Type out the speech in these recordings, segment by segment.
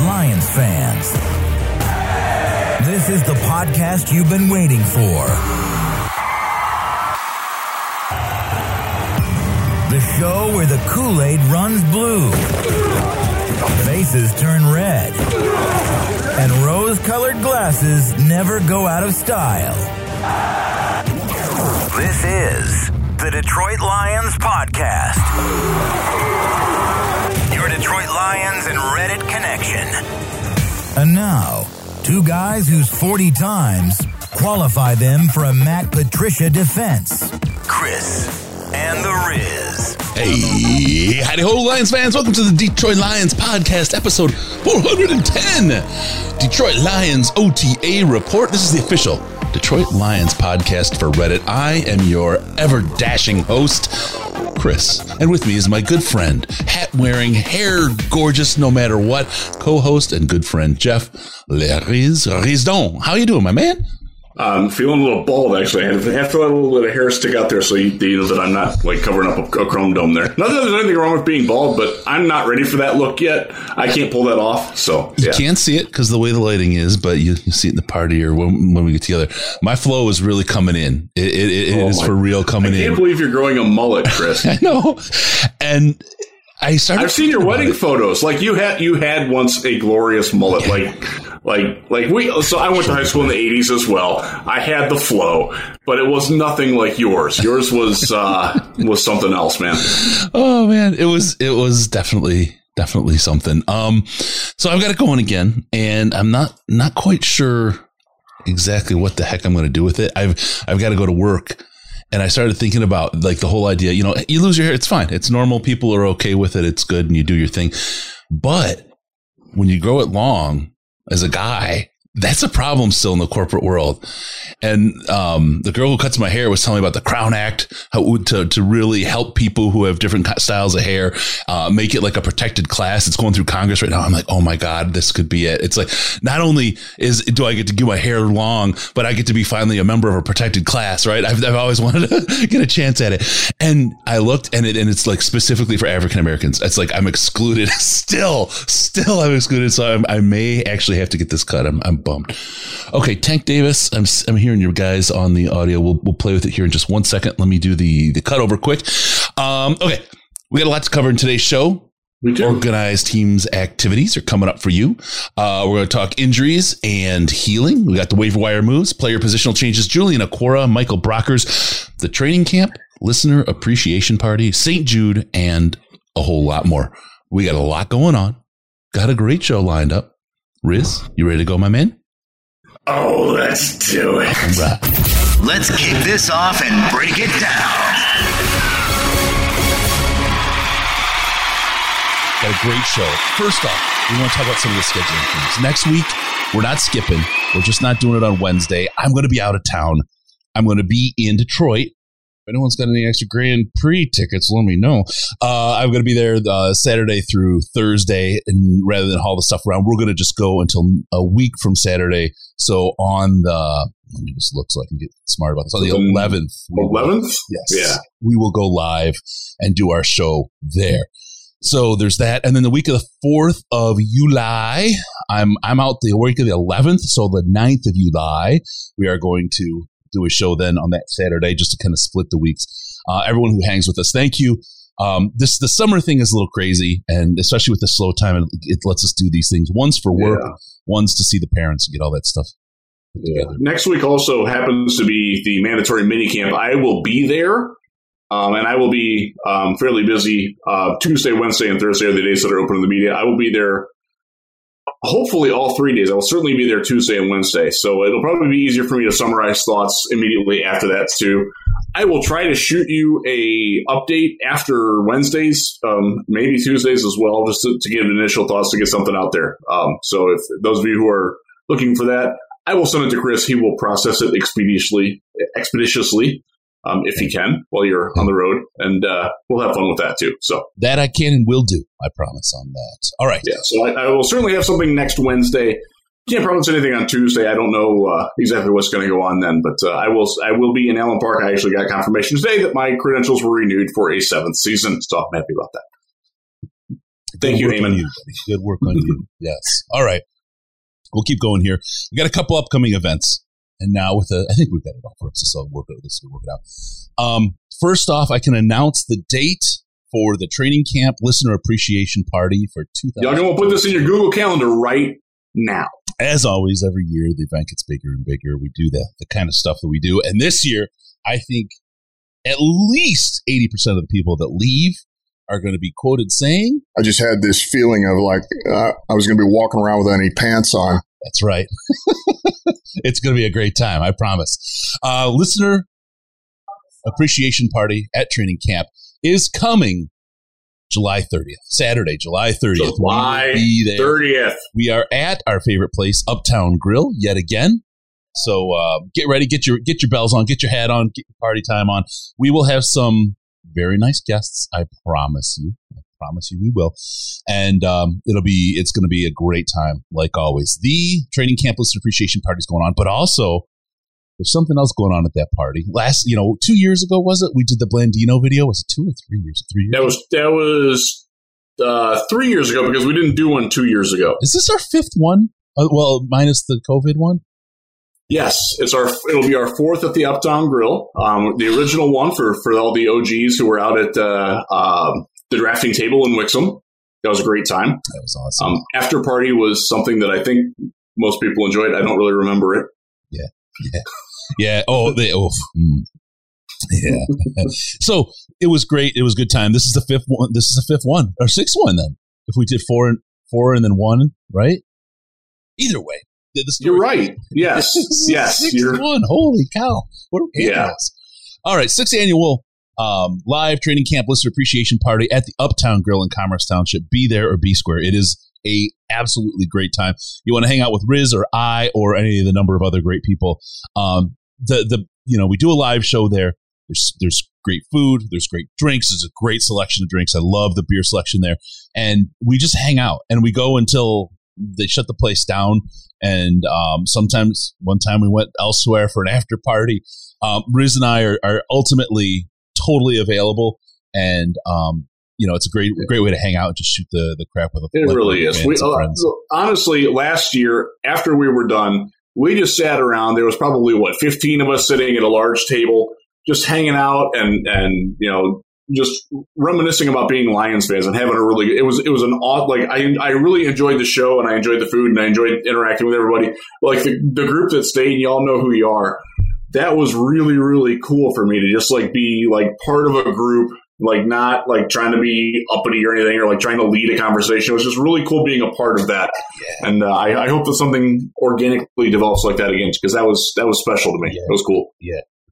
Lions fans. This is the podcast you've been waiting for. The show where the Kool Aid runs blue, faces turn red, and rose colored glasses never go out of style. This is the Detroit Lions Podcast. Your Detroit Lions and Reddit connection. And now, two guys whose 40 times qualify them for a Matt Patricia defense Chris and the Riz. Hey, howdy ho, Lions fans. Welcome to the Detroit Lions podcast, episode 410. Detroit Lions OTA report. This is the official Detroit Lions podcast for Reddit. I am your ever dashing host, Chris. And with me is my good friend, hat wearing, hair gorgeous no matter what, co host and good friend, Jeff Leriz Risdon. How you doing, my man? I'm feeling a little bald, actually. I have to let a little bit of hair stick out there so you, you know that I'm not like covering up a, a, chrome dome there. Not that there's anything wrong with being bald, but I'm not ready for that look yet. I can't pull that off. So yeah. you can't see it because the way the lighting is, but you, you, see it in the party or when, when we get together. My flow is really coming in. It, it, it oh is my, for real coming in. I can't in. believe you're growing a mullet, Chris. I know, and I started. I've seen your wedding photos. Like you had, you had once a glorious mullet. Yeah. Like like, like we, so I went to high school in the 80s as well. I had the flow, but it was nothing like yours. Yours was, uh, was something else, man. Oh man. It was, it was definitely, definitely something. Um, so I've got it going again and I'm not, not quite sure exactly what the heck I'm going to do with it. I've, I've got to go to work and I started thinking about like the whole idea, you know, you lose your hair. It's fine. It's normal. People are okay with it. It's good and you do your thing. But when you grow it long, as a guy that's a problem still in the corporate world. And um, the girl who cuts my hair was telling me about the Crown Act how, to, to really help people who have different styles of hair, uh, make it like a protected class. It's going through Congress right now. I'm like, oh my God, this could be it. It's like, not only is do I get to get my hair long, but I get to be finally a member of a protected class, right? I've, I've always wanted to get a chance at it. And I looked and it, and it's like specifically for African Americans. It's like I'm excluded still, still I'm excluded. So I'm, i may actually have to get this cut. I'm, I'm bummed. Okay, Tank Davis, I'm I'm hearing you guys on the audio. We'll we'll play with it here in just one second. Let me do the the cut over quick. Um, okay, we got a lot to cover in today's show. Organized teams activities are coming up for you. Uh, we're going to talk injuries and healing. We got the waiver wire moves, player positional changes, Julian Okwara, Michael Brockers, the training camp, listener appreciation party, St. Jude, and a whole lot more. We got a lot going on. Got a great show lined up. Riz, you ready to go, my man? Oh, let's do it. Right. Let's kick this off and break it down. Got a great show. First off, we want to talk about some of the scheduling things. Next week, we're not skipping. We're just not doing it on Wednesday. I'm going to be out of town. I'm going to be in Detroit anyone's got any extra Grand Prix tickets, let me know. Uh, I'm going to be there uh, Saturday through Thursday, and rather than haul the stuff around, we're going to just go until a week from Saturday. So on the let me just look so I can get smart about this. On the 11th. 11th? Yes. Yeah. We will go live and do our show there. So there's that. And then the week of the 4th of July, I'm, I'm out the week of the 11th. So the 9th of July, we are going to do a show then on that Saturday just to kind of split the weeks. Uh, everyone who hangs with us, thank you. Um, this the summer thing is a little crazy, and especially with the slow time, it, it lets us do these things. One's for work, yeah. one's to see the parents and get all that stuff. Yeah. Next week also happens to be the mandatory mini camp. I will be there, um, and I will be um, fairly busy uh, Tuesday, Wednesday, and Thursday are the days that are open to the media. I will be there hopefully all three days. I will certainly be there Tuesday and Wednesday, so it'll probably be easier for me to summarize thoughts immediately after that too. I will try to shoot you a update after Wednesdays, um, maybe Tuesdays as well, just to, to, get initial thoughts to get something out there. Um, so if those of you who are looking for that, I will send it to Chris. He will process it expeditiously, expeditiously, um, if he can while you're on the road, and uh, we'll have fun with that too. So that I can and will do. I promise on that. All right. Yeah. So I, I will certainly have something next Wednesday. Can't promise anything on Tuesday. I don't know uh, exactly what's going to go on then, but uh, I will. I will be in Allen Park. I actually got confirmation today that my credentials were renewed for a seventh season, so I'm happy about that. Thank Good you, Eamon. you. Good work on you. Yes. All right. We'll keep going here. We got a couple upcoming events. And now with a, I think we've got it all for us. So work it. This will work it out. Um, first off, I can announce the date for the training camp listener appreciation party for 2000. Y'all gonna put this in your Google Calendar right now. As always, every year the event gets bigger and bigger. We do the, the kind of stuff that we do. And this year, I think at least 80% of the people that leave are going to be quoted saying, I just had this feeling of like uh, I was going to be walking around with any pants on. That's right. it's going to be a great time, I promise. Uh, listener appreciation party at training camp is coming July 30th, Saturday, July 30th. We July be there. Thirtieth. We are at our favorite place, Uptown Grill, yet again. So uh, get ready, get your get your bells on, get your hat on, get your party time on. We will have some very nice guests. I promise you. I promise you, we will. And um, it'll be it's going to be a great time, like always. The training camp listener appreciation party is going on, but also there's something else going on at that party. Last, you know, two years ago was it? We did the Blandino video. Was it two or three years? Three years. That was that was uh, three years ago because we didn't do one two years ago. Is this our fifth one? Uh, well, minus the COVID one. Yes, it's our. It'll be our fourth at the Uptown Grill. Um, the original one for for all the OGs who were out at uh, um the drafting table in Wixom. That was a great time. That was awesome. Um, after party was something that I think most people enjoyed. I don't really remember it. Yeah. Yeah. Oh, they. Oh. mm. Yeah. so it was great. It was a good time. This is the fifth one. This is the fifth one or sixth one. Then, if we did four and four and then one, right? Either way, the, the You're story- right. Yes, This is the yes. You're one. Holy cow! What a Yeah. All right, sixth annual um, live training camp listener appreciation party at the Uptown Grill in Commerce Township. Be there or be square. It is a absolutely great time. You want to hang out with Riz or I or any of the number of other great people. Um, the the you know we do a live show there. There's there's great food. There's great drinks. There's a great selection of drinks. I love the beer selection there, and we just hang out and we go until they shut the place down. And um, sometimes one time we went elsewhere for an after party. Um, Riz and I are, are ultimately totally available, and um, you know it's a great great way to hang out and just shoot the the crap with a It with really is. We, uh, honestly, last year after we were done, we just sat around. There was probably what fifteen of us sitting at a large table, just hanging out and and you know just reminiscing about being Lions fans and having a really. It was it was an odd like I I really enjoyed the show and I enjoyed the food and I enjoyed interacting with everybody. Like the the group that stayed, and y'all know who you are. That was really really cool for me to just like be like part of a group like not like trying to be uppity or anything or like trying to lead a conversation. It was just really cool being a part of that. And uh, I, I hope that something organically develops like that again because that was that was special to me. Yeah. It was cool.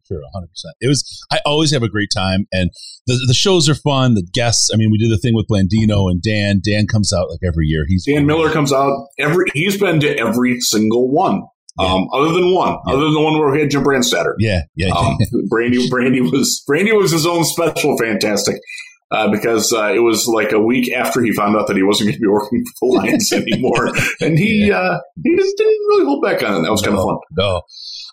Sure, 100%. It was, I always have a great time, and the, the shows are fun. The guests, I mean, we did the thing with Blandino and Dan. Dan comes out like every year. He's Dan Miller comes out every. He's been to every single one, um, other than one, Yeah. other than the one where we had Jim Brandstatter. Yeah, yeah. Um, Brandy, Brandy was Brandy was his own special fantastic. Uh, because uh, it was like a week after he found out that he wasn't going to be working for the Lions anymore, and he uh, he just didn't really hold back on it. That was kind of fun. no.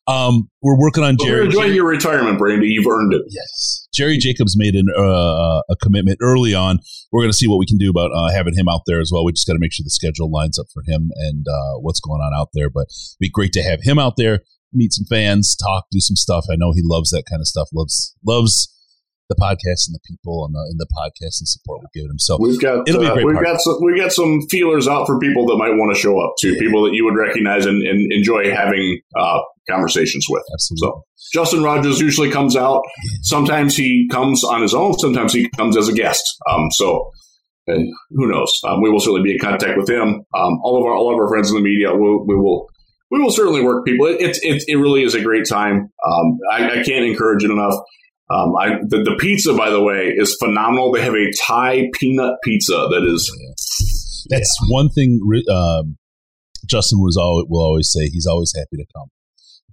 Um, we're working on But we're Jerry. enjoying your retirement, Brandy. You've earned it. Yes. Jerry Jacobs made an, uh, a commitment early on. We're going to see what we can do about uh, having him out there as well. We just got to make sure the schedule lines up for him and uh, what's going on out there. But it'd be great to have him out there, meet some fans, talk, do some stuff. I know he loves that kind of stuff. Loves loves the podcast and the people and the, and the podcast and support we've given him. So We've got It'll be uh, great we've party. got some we've got some feelers out for people that might want to show up to Yeah. people that you would recognize and, and enjoy having uh, conversations with. absolutely. So Justin Rogers usually comes out. Sometimes he comes on his own. Sometimes he comes as a guest. Um, so and who knows? Um, we will certainly be in contact with him. Um, all of our all of our friends in the media. We'll, we will we will certainly work people. It it, it, it really is a great time. Um, I, I can't encourage it enough. Um, I, the, the pizza, by the way, is phenomenal. They have a Thai peanut pizza that is That's one thing um, Justin was always, will always say. He's always happy to come.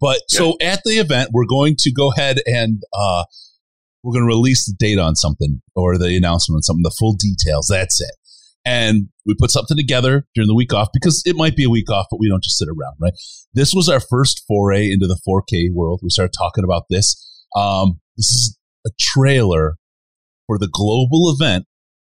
But so at the event, we're going to go ahead and uh, we're going to release the date on something or the announcement on something, the full details. That's it. And we put something together during the week off because it might be a week off, but we don't just sit around, right? This was our first foray into the 4K world. We started talking about this. Um, this is a trailer for the global event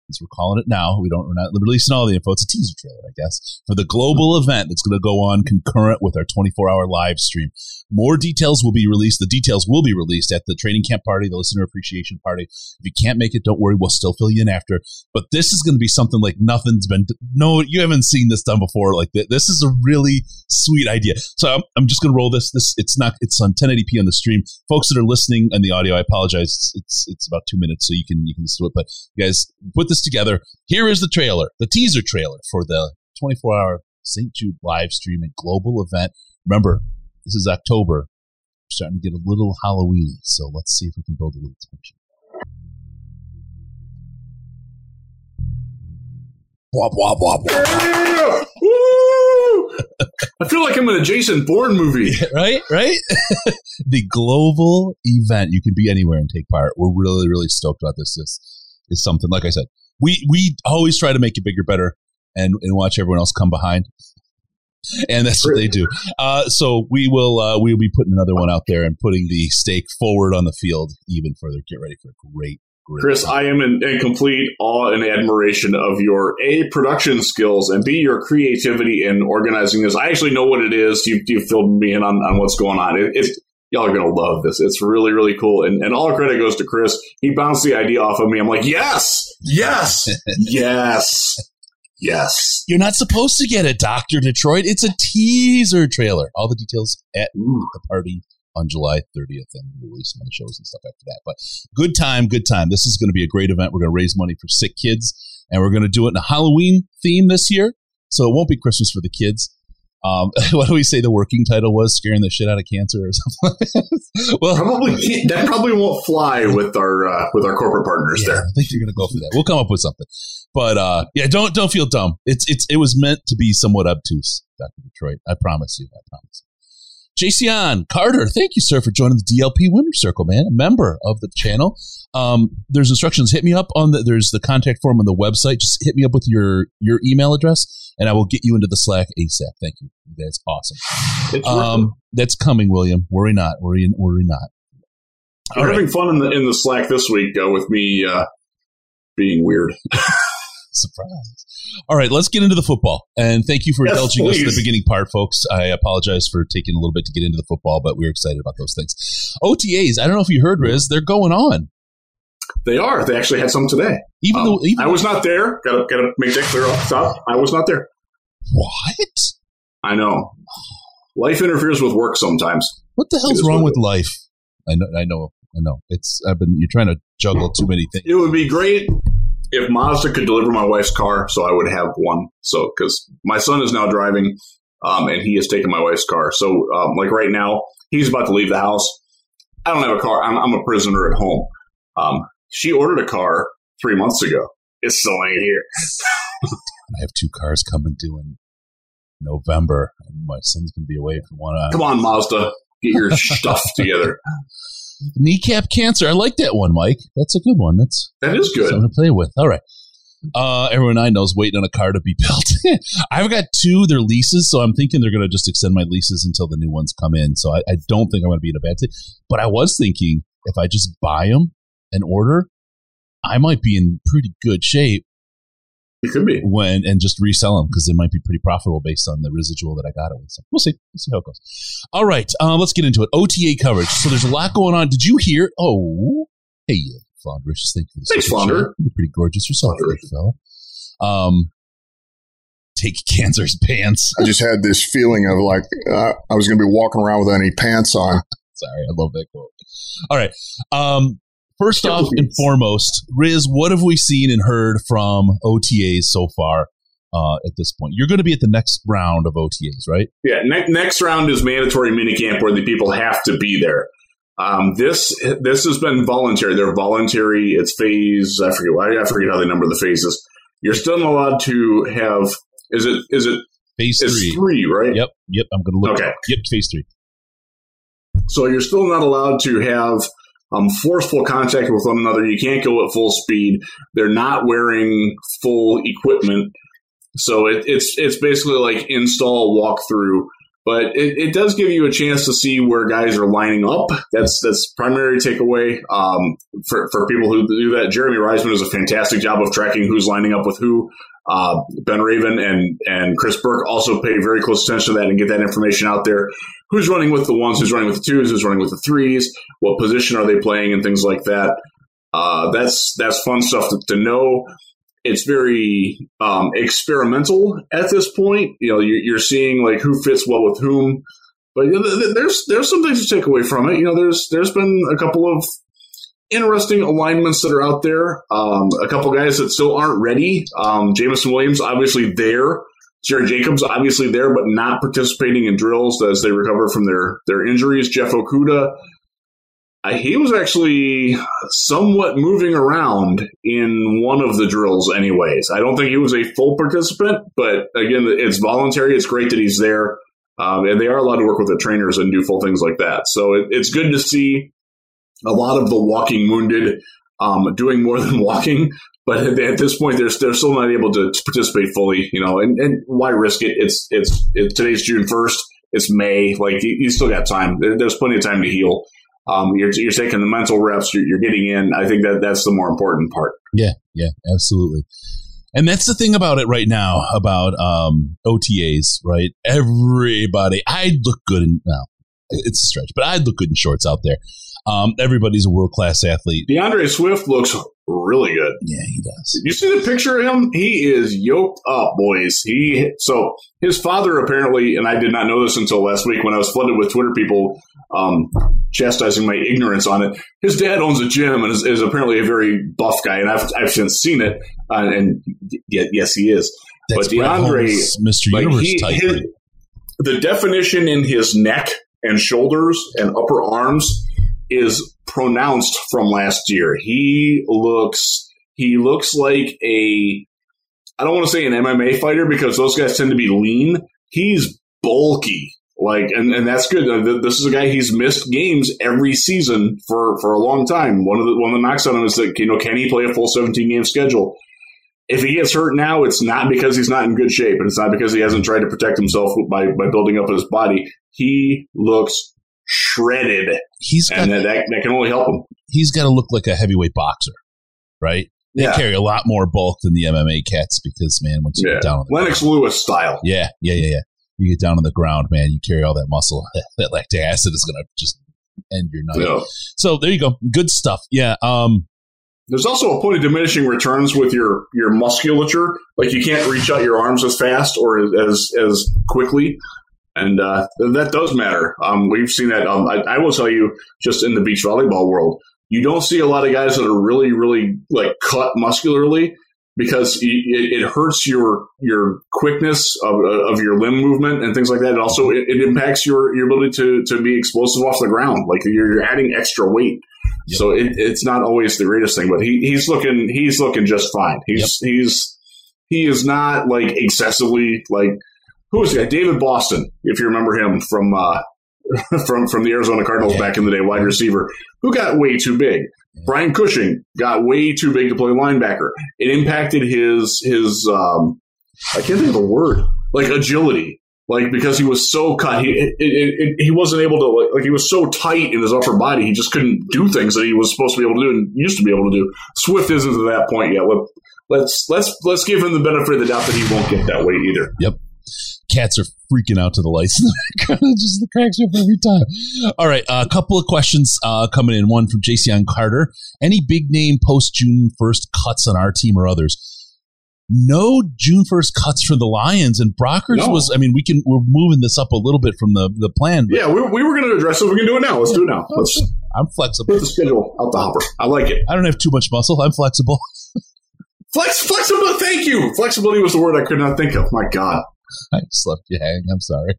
as we're calling it now. We don't, we're not releasing all the info. It's a teaser trailer, I guess, for the global event that's going to go on concurrent with our 24 hour live stream. More details will be released. The details will be released at the training camp party, the listener appreciation party. If you can't make it, don't worry. We'll still fill you in after. But this is going to be something like nothing's been, no, you haven't seen this done before. Like this is a really sweet idea. So I'm, I'm just going to roll this. This, it's not, it's on 1080p on the stream. Folks that are listening on the audio, I apologize. It's, it's, about two minutes, so you can, you can to it. But guys put this together. Here is the trailer, the teaser trailer for the 24 hour St. Jude live streaming global event. Remember, this is October. We're starting to get a little Halloween, so let's see if we can build a little tension. Wop, wop, wop, wop. I feel like I'm in a Jason Bourne movie. right, right? the global event. You can be anywhere and take part. We're really, really stoked about this. This is something, like I said, we, we always try to make it bigger, better, and, and watch everyone else come behind. And that's what they do. Uh, so we will uh, we will be putting another one out there and putting the stake forward on the field even further. Get ready for a great great. Chris, I am in, in, complete awe and admiration of your A, production skills, and B, your creativity in organizing this. I actually know what it is. You, you filled me in on, on what's going on. It, it's, y'all are to love this. It's really, really cool. And, and all credit goes to Chris. He bounced the idea off of me. I'm like, yes, yes, yes, yes. You're not supposed to get it, Dr. Detroit. It's a teaser trailer. All the details at Ooh. the party on July 30th and release some of the shows and stuff after that. But good time, good time. This is going to be a great event. We're going to raise money for sick kids and we're going to do it in a Halloween theme this year. So it won't be Christmas for the kids. Um, what do we say the working title was? Scaring the shit out of cancer or something? well, probably that probably won't fly with our uh, with our corporate partners yeah, there. I think you're going to go for that. We'll come up with something. But uh, yeah, don't don't feel dumb. It's it's it was meant to be somewhat obtuse, Doctor Detroit. I promise you. I promise. Jason Carter, thank you, sir, for joining the DLP Winner Circle, man, a member of the channel. Um, there's instructions. Hit me up on the. There's the contact form on the website. Just hit me up with your your email address, and I will get you into the Slack ASAP. Thank you. That's awesome. Um, that's coming, William. Worry not. Worry worry not. We're having fun in the in the Slack this week uh, with me uh, being weird. Surprise. All right, let's get into the football. And thank you for yes, indulging please. us in the beginning part, folks. I apologize for taking a little bit to get into the football, but we're excited about those things. OTAs, I don't know if you heard, Riz, they're going on. They are. They actually had some today. Even um, though even I was not there. Gotta gotta make that clear off the top. I was not there. What? I know. Life interferes with work sometimes. What the hell's wrong with life? I know. I know. I know. It's. I've been. You're trying to juggle too many things. It would be great if Mazda could deliver my wife's car, so I would have one. So because my son is now driving, um, and he has taken my wife's car. So um, like right now, he's about to leave the house. I don't have a car. I'm, I'm a prisoner at home. Um, she ordered a car three months ago. It's still ain't here. I have two cars coming due in November. My son's gonna be away for one. Come on, Mazda, get your stuff together. Kneecap cancer. I like that one, Mike. That's a good one. That's that is good. Something to play with. All right. Uh, everyone I know is waiting on a car to be built. I've got two. They're leases, so I'm thinking they're going to just extend my leases until the new ones come in. So I, I don't think I'm going to be in a bad state. But I was thinking if I just buy them and order, I might be in pretty good shape it could be when and just resell them because they might be pretty profitable based on the residual that I got it with. So we'll see. We'll see how it goes. All right, uh, let's get into it. OTA coverage. So there's a lot going on. Did you hear? Oh, hey, Flounderish. Thank you. Thanks, Flounder. You're pretty gorgeous yourself, fellow. Um, take cancer's pants. I just had this feeling of like uh, I was going to be walking around with any pants on. Sorry, I love that quote. All right. Um, First off and foremost, Riz, what have we seen and heard from OTAs so far uh, at this point? You're going to be at the next round of OTAs, right? Yeah, ne- next round is mandatory minicamp where the people have to be there. Um, this this has been voluntary. They're voluntary. It's phase. I forget. I forget how they number the phases. You're still not allowed to have. Is it? Is it? Phase three. Three, right? Yep. Yep. I'm going to look. Okay. Yep. Phase three. So you're still not allowed to have um, forceful contact with one another. You can't go at full speed. They're not wearing full equipment. So it, it's it's basically like install, walk through. but it, it, does give you a chance to see where guys are lining up. That's that's primary takeaway um, for for people who do that. Jeremy Reisman does a fantastic job of tracking who's lining up with who. Uh, ben Raven and and Chris Burke also pay very close attention to that and get that information out there. Who's running with the ones? Who's running with the twos? Who's running with the threes? What position are they playing? And things like that. Uh, that's that's fun stuff to, to know it's very um, experimental at this point. You know, you're, you're, seeing like who fits well with whom, but you know, there's there's some things to take away from it. You know, there's there's been a couple of interesting alignments that are out there. Um, a couple guys that still aren't ready. Um, Jameson Williams obviously there. Jerry Jacobs obviously there, but not participating in drills as they recover from their their injuries. Jeff Okudah he was actually somewhat moving around in one of the drills, anyways. I don't think he was a full participant, but again, it's voluntary. It's great that he's there. Um, and they are allowed to work with the trainers and do full things like that. So it, it's good to see a lot of the walking wounded um, doing more than walking. But at, this point, they're, they're still not able to, to participate fully, you know, and, and why risk it? It's, it's, it, today's June 1st. It's May. Like, you, you still got time. There, there's plenty of time to heal. Um, you're, you're taking the mental reps. You're, you're getting in. I think that that's the more important part. Yeah, yeah, absolutely. And that's the thing about it right now about um, OTAs, right? Everybody, I'd look good in now. It's a stretch, but I'd look good in shorts out there. Um, everybody's a world class athlete. D'Andre Swift looks really good. Yeah, he does. You see the picture of him? He is yoked up, boys. He so his father apparently, and I did not know this until last week when I was flooded with Twitter people um, chastising my ignorance on it. His dad owns a gym and is, is apparently a very buff guy, and I've I've since seen it, uh, and yeah, yes, he is. That's but D'Andre, Mr. Like Universe he, type. His, the definition in his neck and shoulders and upper arms is pronounced from last year. He looks he looks like a I don't want to say an MMA fighter because those guys tend to be lean. He's bulky. Like and, and that's good. Uh, this is a guy he's missed games every season for, for a long time. One of the one of the knocks on him is that you know can he play a full seventeen game schedule? If he gets hurt now, it's not because he's not in good shape, and it's not because he hasn't tried to protect himself by by building up his body. He looks shredded. He's got, and that, that can only help him. He's got to look like a heavyweight boxer, right? They yeah. carry a lot more bulk than the MMA cats because, man, once you yeah. get down on the Lennox ground, Lewis style. Yeah, yeah, yeah, yeah. You get down on the ground, man, you carry all that muscle. that lactic acid is going to just end your night. Yeah. So there you go. Good stuff. Yeah. Um, there's also a point of diminishing returns with your your musculature. Like you can't reach out your arms as fast or as as quickly and uh, that does matter. Um, we've seen that. Um, I, I, will tell you, just in the beach volleyball world, you don't see a lot of guys that are really, really like cut muscularly because it, it hurts your your quickness of, of your limb movement and things like that. And also, it, it, impacts your your ability to to be explosive off the ground. Like you're, you're adding extra weight. Yep. So it's not always the greatest thing, but he, he's looking he's looking just fine. He's yep. he's he is not like excessively like who was that? David Boston, if you remember him from uh, from from the Arizona Cardinals yeah. back in the day, wide receiver, who got way too big. Brian Cushing got way too big to play linebacker. It impacted his his um, I can't think of the word like agility, like because he was so cut, he it, it, it, he wasn't able to like, like he was so tight in his upper body, he just couldn't do things that he was supposed to be able to do and used to be able to do. Swift isn't to that point yet. Let, let's let's let's give him the benefit of the doubt that he won't get that weight either. Yep cats are freaking out to the lights in the background. just the cracks me up every time. All right, a couple of questions uh, coming in. One from Jason Carter. Any big name post June first cuts on our team or others? No June first cuts for the Lions and Brockers no. was. I mean, we can we're moving this up a little bit from the the plan. yeah, we, we were going to address it. We can do it now. Let's do it now. Let's. I'm flexible. Put the schedule out the hopper. I like it. I don't have too much muscle. I'm flexible. Flex, flexible. Thank you. Flexibility was the word I could not think of. My God. I just left you hang. I'm sorry.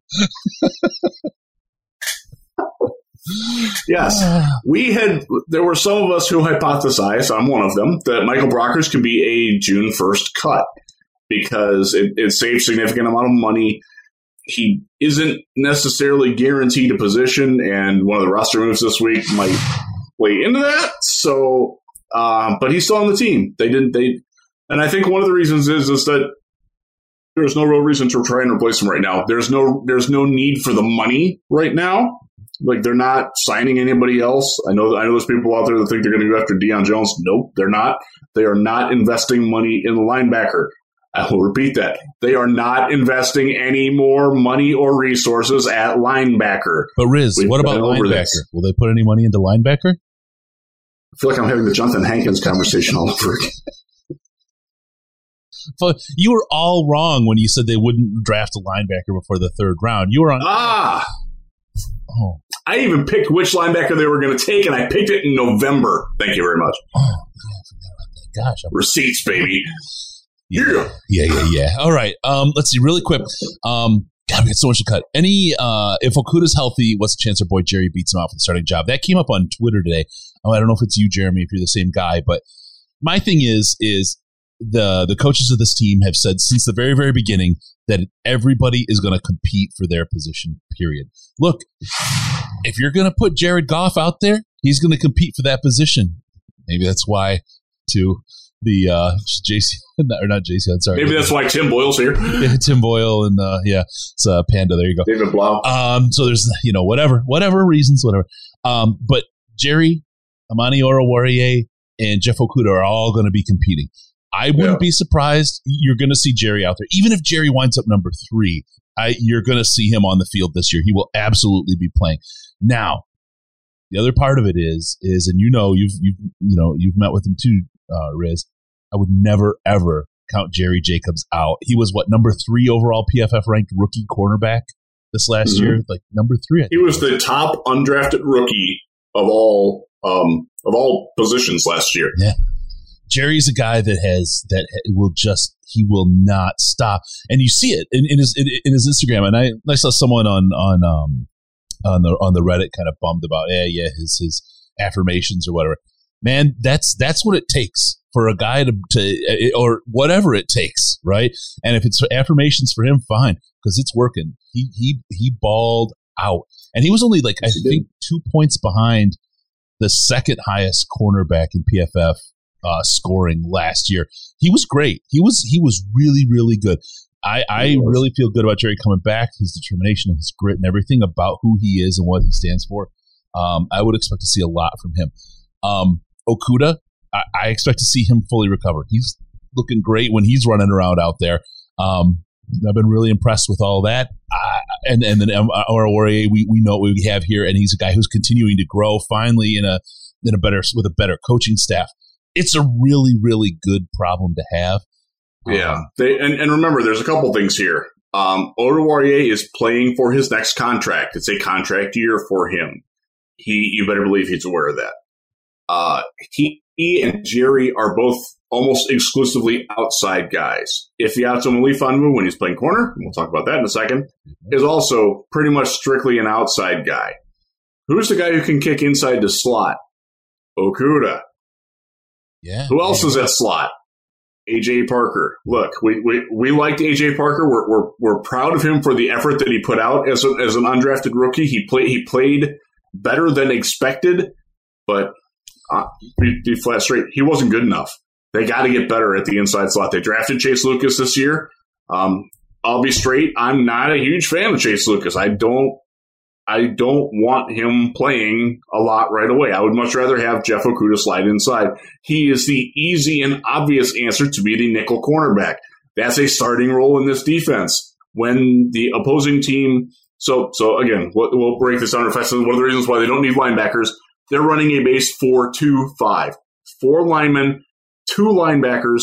yes, we had. There were some of us who hypothesized. I'm one of them that Michael Brockers could be a June 1st cut because it, it saves significant amount of money. He isn't necessarily guaranteed a position, and one of the roster moves this week might play into that. So, uh, but he's still on the team. They didn't. They, and I think one of the reasons is is that there's no real reason to try and replace him right now. There's no there's no need for the money right now. Like they're not signing anybody else. I know I know there's people out there that think they're going to go after Deion Jones. Nope, they're not. They are not investing money in the linebacker. I will repeat that. They are not investing any more money or resources at linebacker. But Riz, We've what about linebacker? Will they put any money into linebacker? I feel like I'm having the Jonathan Hankins conversation all over again. You were all wrong when you said they wouldn't draft a linebacker before the third round. You were on. Ah. Oh. I even picked which linebacker they were going to take, and I picked it in November. Thank you very much. Oh, gosh. I'm Receipts, baby. Yeah. yeah, yeah, yeah. All right. Um, let's see, really quick. Um, God, we got so much to cut. Any uh, if Okudah's healthy, what's the chance our boy Jerry beats him out for the starting job? That came up on Twitter today. Oh, I don't know if it's you, Jeremy, if you're the same guy, but my thing is is the the coaches of this team have said since the very very beginning that everybody is going to compete for their position. Period. Look, if you're going to put Jared Goff out there, he's going to compete for that position. Maybe that's why to the uh JC or not JC. I'm sorry. Maybe that's why Tim Boyle's here. yeah, Tim Boyle and uh yeah, it's uh, Panda. There you go. David Blough. Um, so there's you know whatever whatever reasons whatever. Um, but Jerry, Amani Oruwariye, and Jeff Okudah are all going to be competing. I wouldn't yeah. be surprised. You're going to see Jerry out there, even if Jerry winds up number three. I, you're going to see him on the field this year. He will absolutely be playing. Now, the other part of it is is, and you know, you've you've you know you've met with him too, uh, Riz. I would never ever count Jerry Jacobs out. He was what number three overall PFF ranked rookie cornerback this last mm-hmm. year, like number three. He was the top undrafted rookie of all um, of all positions last year. Yeah, Jerry's a guy that has that will just he will not stop, and you see it in, in his in, in, his Instagram. And I I saw someone on on um on the on the Reddit kind of bummed about yeah yeah his his affirmations or whatever. Man, that's that's what it takes for a guy to, to or whatever it takes, right? And if it's affirmations for him, fine, because it's working. He he he balled out, and he was only like I think two points behind the second highest cornerback in PFF uh, scoring last year. He was great. He was he was really really good. I, I really feel good about Jerry coming back. His determination, his grit, and everything about who he is and what he stands for. Um, I would expect to see a lot from him. Um, Okudah, I, I, expect to see him fully recover. He's looking great when he's running around out there. Um, I've been really impressed with all that. Uh, and and then Oruwariye, we, we know what we have here, and he's a guy who's continuing to grow. Finally, in a in a better with a better coaching staff it's a really, really good problem to have. Yeah. Um, they, and, and remember, there's a couple things here. Um, Oruwariye is playing for his next contract. It's a contract year for him. He, you better believe he's aware of that. Uh, he, he and Jerry are both almost exclusively outside guys. If the Ifeatu Melifonwu, when he's playing corner, we'll talk about that in a 2nd mm-hmm. is also pretty much strictly an outside guy. Who's the guy who can kick inside the slot? Okudah. Yeah. Who else is at slot? AJ Parker. Look, we, we, we liked AJ Parker. We're, we're, we're proud of him for the effort that he put out as, a, as an undrafted rookie. He played he played better than expected, but uh, be, be flat straight, he wasn't good enough. They got to get better at the inside slot. They drafted Chase Lucas this year. Um, I'll be straight. I'm not a huge fan of Chase Lucas. I don't I don't want him playing a lot right away. I would much rather have Jeff Okudah slide inside. He is the easy and obvious answer to be the nickel cornerback. That's a starting role in this defense. When the opposing team, so so again, we'll, we'll break this down fast. One of the reasons why they don't need linebackers, they're running a base four two five, four linemen, two linebackers,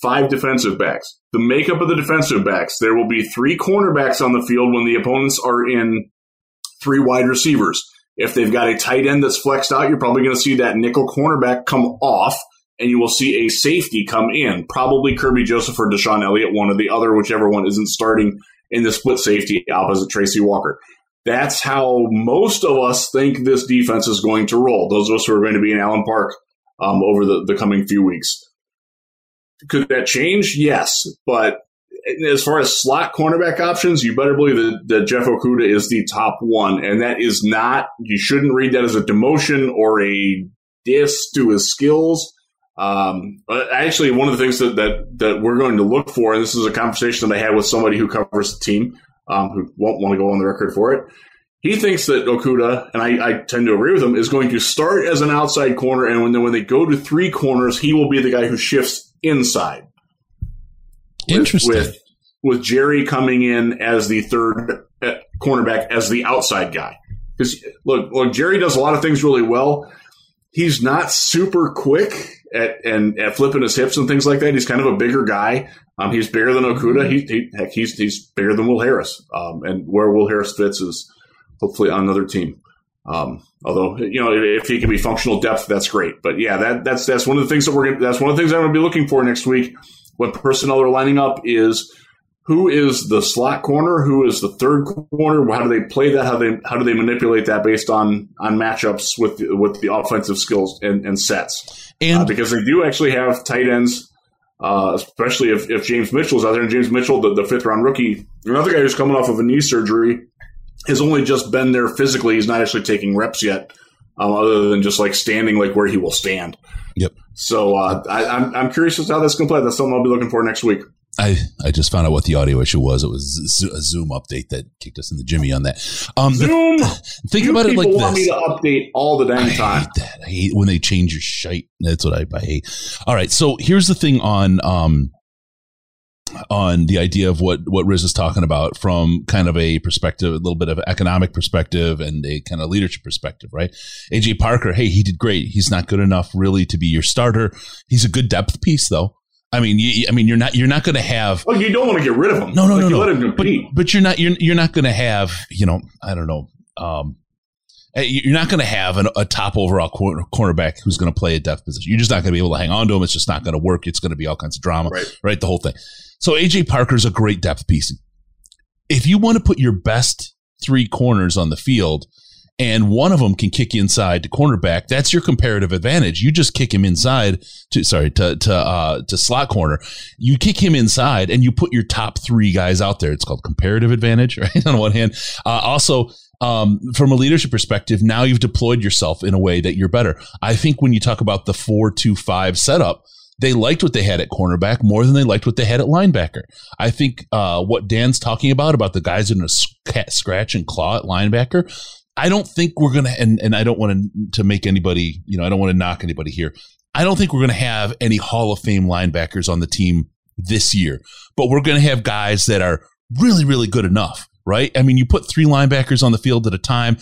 five defensive backs. The makeup of the defensive backs, there will be three cornerbacks on the field when the opponents are in three wide receivers. If they've got a tight end that's flexed out, you're probably going to see that nickel cornerback come off, and you will see a safety come in. Probably Kerby Joseph or DeShon Elliott, one or the other, whichever one isn't starting in the split safety opposite Tracy Walker. That's how most of us think this defense is going to roll. Those of us who are going to be in Allen Park um, over the, the coming few weeks. Could that change? Yes, but as far as slot cornerback options, you better believe that, that Jeff Okudah is the top one, and that is not. You shouldn't read that as a demotion or a diss to his skills. Um, actually, one of the things that, that, that we're going to look for, and this is a conversation that I had with somebody who covers the team, um, who won't want to go on the record for it. He thinks that Okudah, and I, I, tend to agree with him, is going to start as an outside corner, and when, when they go to three corners, he will be the guy who shifts inside. Interesting. With, Jerry coming in as the third uh, cornerback, as the outside guy. Because look, look, Jerry does a lot of things really well. He's not super quick at and at flipping his hips and things like that. He's kind of a bigger guy. Um, he's bigger than Okudah. He, he heck, he's he's bigger than Will Harris. Um, and where Will Harris fits is hopefully on another team. Um, although you know if, if, he can be functional depth, that's great. But yeah, that that's that's one of the things that we're gonna, that's one of the things I'm going to be looking for next week when personnel are lining up is who is the slot corner, who is the third corner, how do they play that, how they how do they manipulate that based on on matchups with the, with the offensive skills and, and sets, and uh, because they do actually have tight ends. Uh, especially if, if James Mitchell's out there, and James Mitchell, the, the fifth round rookie, another guy who's coming off of a knee surgery, has only just been there physically. He's not actually taking reps yet, um, other than just like standing like where he will stand. Yep. So uh, I, I'm, I'm curious as to how that's going to play. That's something I'll be looking for next week. I, I just found out what the audio issue was. It was a Zoom update that kicked us in the Jimmy on that. Um, Zoom. Think about it like this. want me to update all the dang time. I hate that. I hate when they change your shite. That's what I, I hate. All right. So here's the thing on um on the idea of what what Riz is talking about from kind of a perspective, a little bit of economic perspective and a kind of leadership perspective, right? AJ Parker, hey, he did great. He's not good enough really to be your starter. He's a good depth piece though. I mean, you, I mean, you're not you're not going to have. Well, you don't want to get rid of them. No, no, like no, no. Let compete. But, but you're not you're you're not going to have you know I don't know. Um, eh, you're not going to have an, a top overall corner, cornerback who's going to play a depth position. You're just not going to be able to hang on to him. It's just not going to work. It's going to be all kinds of drama, right? right? The whole thing. So AJ Parker's a great depth piece. If you want to put your best three corners on the field, and one of them can kick inside to cornerback, that's your comparative advantage. You just kick him inside to sorry to to uh, to slot corner. You kick him inside, and you put your top three guys out there. It's called comparative advantage, right? on one hand, uh, also. Um, from a leadership perspective, now you've deployed yourself in a way that you're better. I think when you talk about the four-two-five setup, they liked what they had at cornerback more than they liked what they had at linebacker. I think uh, what Dan's talking about about the guys in a scratch and claw at linebacker, I don't think we're going to, and, and I don't want to make anybody, you know, I don't want to knock anybody here. I don't think we're going to have any Hall of Fame linebackers on the team this year, but we're going to have guys that are really, really good enough, right? I mean, you put three linebackers on the field at a time,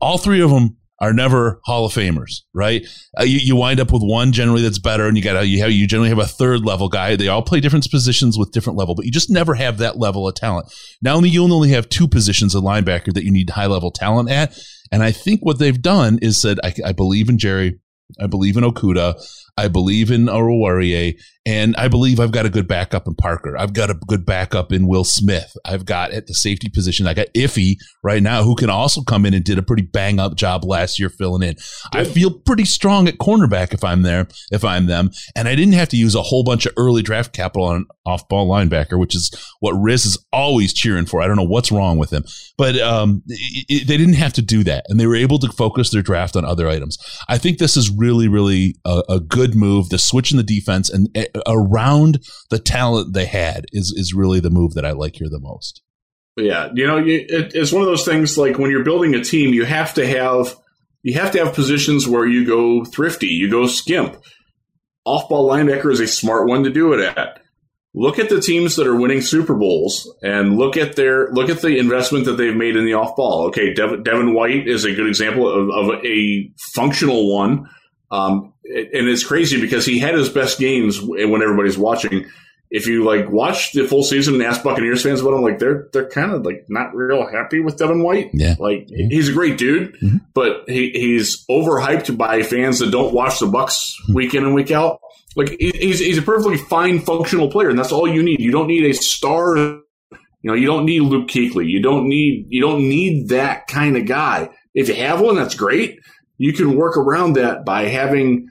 all three of them are never Hall of Famers, right? Uh, you, you wind up with one generally that's better, and you got you have you generally have a third level guy. They all play different positions with different level, but you just never have that level of talent. Now only you'll only have two positions of linebacker that you need high level talent at, and I think what they've done is said, I, I believe in Jerry, I believe in Okudah, I believe in Oruwariye, and I believe I've got a good backup in Parker. I've got a good backup in Will Smith. I've got at the safety position, I got Iffy right now, who can also come in and did a pretty bang up job last year filling in. I feel pretty strong at cornerback if I'm there, if I'm them. And I didn't have to use a whole bunch of early draft capital on an off ball linebacker, which is what Riz is always cheering for. I don't know what's wrong with him, but um, it, it, they didn't have to do that. And they were able to focus their draft on other items. I think this is really, really a, a good move. The switch in the defense and around the talent they had is is really the move that I like here the most. Yeah, you know, it, it's one of those things like when you're building a team, you have to have you have to have positions where you go thrifty, you go skimp. Off ball linebacker is a smart one to do it at. Look at the teams that are winning Super Bowls and look at their look at the investment that they've made in the off ball. Okay, Devin, Devin White is a good example of, of a functional one um, and it's crazy because he had his best games when everybody's watching. If you like watch the full season and ask Buccaneers fans about him, like they're they're kind of like not real happy with Devin White. Yeah, like he's a great dude, mm-hmm. but he, he's overhyped by fans that don't watch the Bucks mm-hmm. week in and week out. Like he's he's a perfectly fine functional player, and that's all you need. You don't need a star. You know, you don't need Luke Kuechly. You don't need you don't need that kind of guy. If you have one, that's great you can work around that by having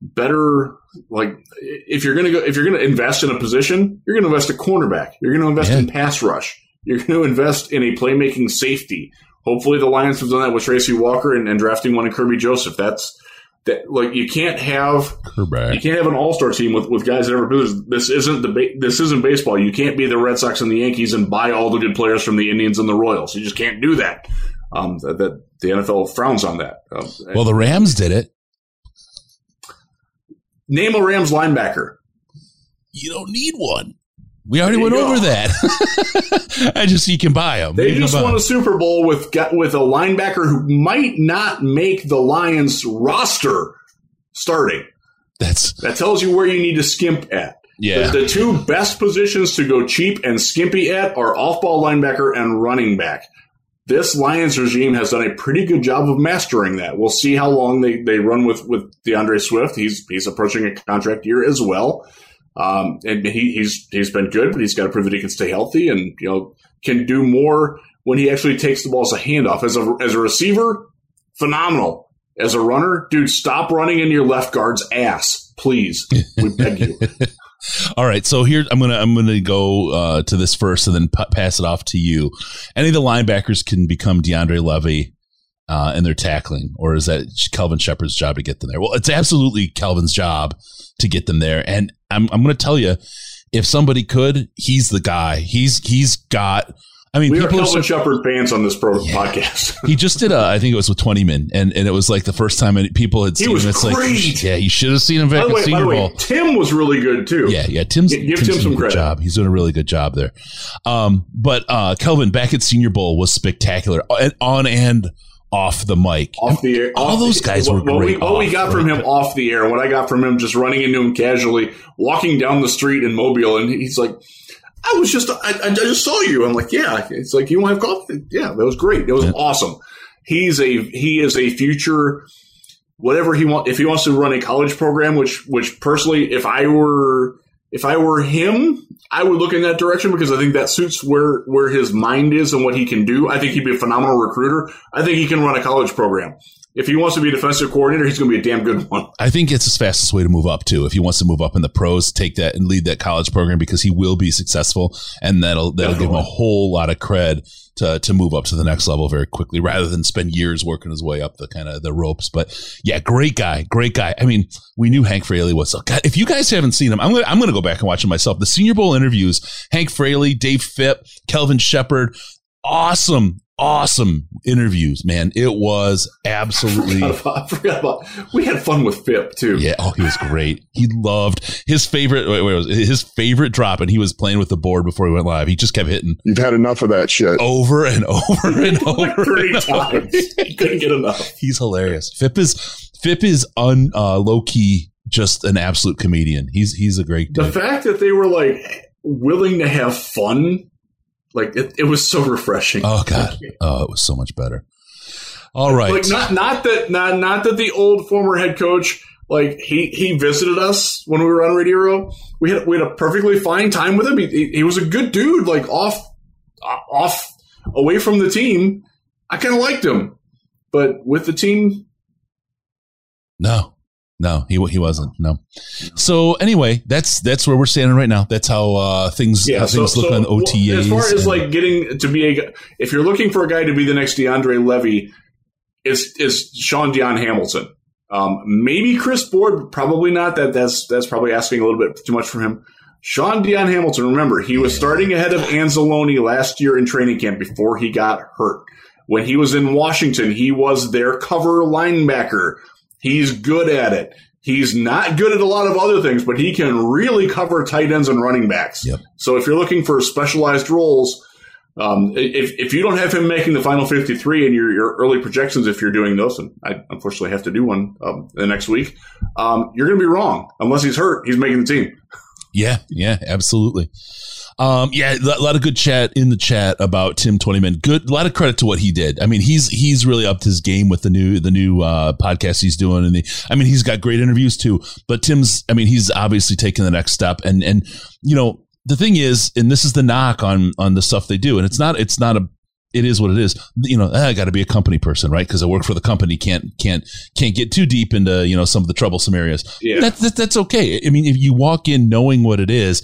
better like if you're gonna go if you're gonna invest in a position, you're gonna invest a cornerback. You're gonna invest yeah. in pass rush. You're gonna invest in a playmaking safety. Hopefully the Lions have done that with Tracy Walker and, and drafting one in Kerby Joseph. That's that like you can't have you can't have an all star team with, with guys that ever this. This isn't the ba- this isn't baseball. You can't be the Red Sox and the Yankees and buy all the good players from the Indians and the Royals. You just can't do that. Um, that, that the NFL frowns on that. Um, Well, the Rams did it. Name a Rams linebacker. You don't need one. We already went you over that. I just you can buy them. They just won a Super Bowl with with a linebacker who might not make the Lions roster starting. That's That tells you where you need to skimp at. yeah. The, the two best positions to go cheap and skimpy at are off ball linebacker and running back. This Lions regime has done a pretty good job of mastering that. We'll see how long they, they run with, with DeAndre Swift. He's he's approaching a contract year as well. Um, and he, he's he's been good, but he's got to prove that he can stay healthy and you know can do more when he actually takes the ball as a handoff. As a as a receiver, phenomenal. As a runner, dude, stop running in your left guard's ass, please. We beg you. All right, so here I'm gonna I'm gonna go uh, to this first, and then p- pass it off to you. Any of the linebackers can become DeAndre Levy uh, in their tackling, or is that Kelvin Shepard's job to get them there? Well, it's absolutely Kelvin's job to get them there, and I'm I'm gonna tell you, if somebody could, he's the guy. He's he's got. I mean, We people are Kelvin so- Shepard fans on this pro Yeah. podcast. he just did a, I think it was with Twentyman, and, and it was like the first time any- people had He seen was him. It's great. like, yeah, you should have seen him back the at Senior Bowl. Tim was really good too. Yeah, yeah. Tim's, Give- Tim's Tim doing some a good credit. job. He's doing a really good job there. Um, but uh, Kelvin back at Senior Bowl was spectacular uh, on and off the mic. Off the air, All those guys were what great We, what we got from him off the air, what I got from him just running into him casually, walking down the street in Mobile, and he's like, "I was just, I, I just saw you." I'm like, "Yeah." It's like you want to have coffee? Yeah, that was great. It was Yeah. awesome. He's a he is a future whatever he want. If he wants to run a college program, which which personally, if I were if I were him, I would look in that direction because I think that suits where where his mind is and what he can do. I think he'd be a phenomenal recruiter. I think he can run a college program. If he wants to be a defensive coordinator, he's going to be a damn good one. I think it's his fastest way to move up too. If he wants to move up in the pros, take that and lead that college program because he will be successful, and that'll that'll give him a whole lot of cred to to move up to the next level very quickly, rather than spend years working his way up the kind of the ropes. But yeah, great guy, great guy. I mean, we knew Hank Fraley was. A god, if you guys haven't seen him, I'm gonna I'm gonna go back and watch him myself. The Senior Bowl interviews, Hank Fraley, Dave Fipp, Kelvin Shepard, awesome. Awesome interviews, man. It was absolutely I forgot about. We had fun with Fipp too. yeah, oh, he was great. He loved his favorite. Wait, wait, was his favorite drop, and he was playing with the board before he went live. He just kept hitting You've had enough of that shit. over and over and over. thirty and times. He couldn't get enough. He's hilarious. Fipp is Fipp is un uh, low key, just an absolute comedian. He's he's a great Dude. The fact that they were like willing to have fun, like it, it was so refreshing. Oh god, oh, it was so much better. All right, Like not not that not not that the old former head coach like he he visited us when we were on Radio Row. We had we had a perfectly fine time with him. He, he, he was a good dude. Like off off away from the team, I kind of liked him, but with the team, No, no, he he wasn't. No. So anyway, that's that's where we're standing right now. That's how uh, things yeah. how So, things look so on well, OTAs. as far as and- like getting to be a, if you're looking for a guy to be the next DeAndre Levy, it's it's Shaun Dion Hamilton. Um, maybe Chris Board, probably not. That that's that's probably asking a little bit too much for him. Shaun Dion Hamilton. Remember, he was starting ahead of Anzalone last year in training camp before he got hurt. When he was in Washington, he was their cover linebacker. He's good at it. He's not good at a lot of other things, but he can really cover tight ends and running backs. Yep. So if you're looking for specialized roles, um, if, if you don't have him making the final 53 in your, your early projections, if you're doing those, and I unfortunately have to do one um, the next week, um, you're going to be wrong. Unless he's hurt, he's making the team. Yeah, yeah, absolutely. Um, yeah, a lot of good chat in the chat about Tim Twentyman. Good, a lot of credit to what he did. I mean, he's he's really upped his game with the new the new uh, podcast he's doing, and the, I mean, he's got great interviews too. But Tim's, I mean, he's obviously taking the next step, and and you know, the thing is, and this is the knock on on the stuff they do, and it's not it's not a it is what it is. You know, I got to be a company person, right? Because I work for the company. Can't can't can't get too deep into you know some of the troublesome areas. Yeah. That, that, that's okay. I mean, if you walk in knowing what it is,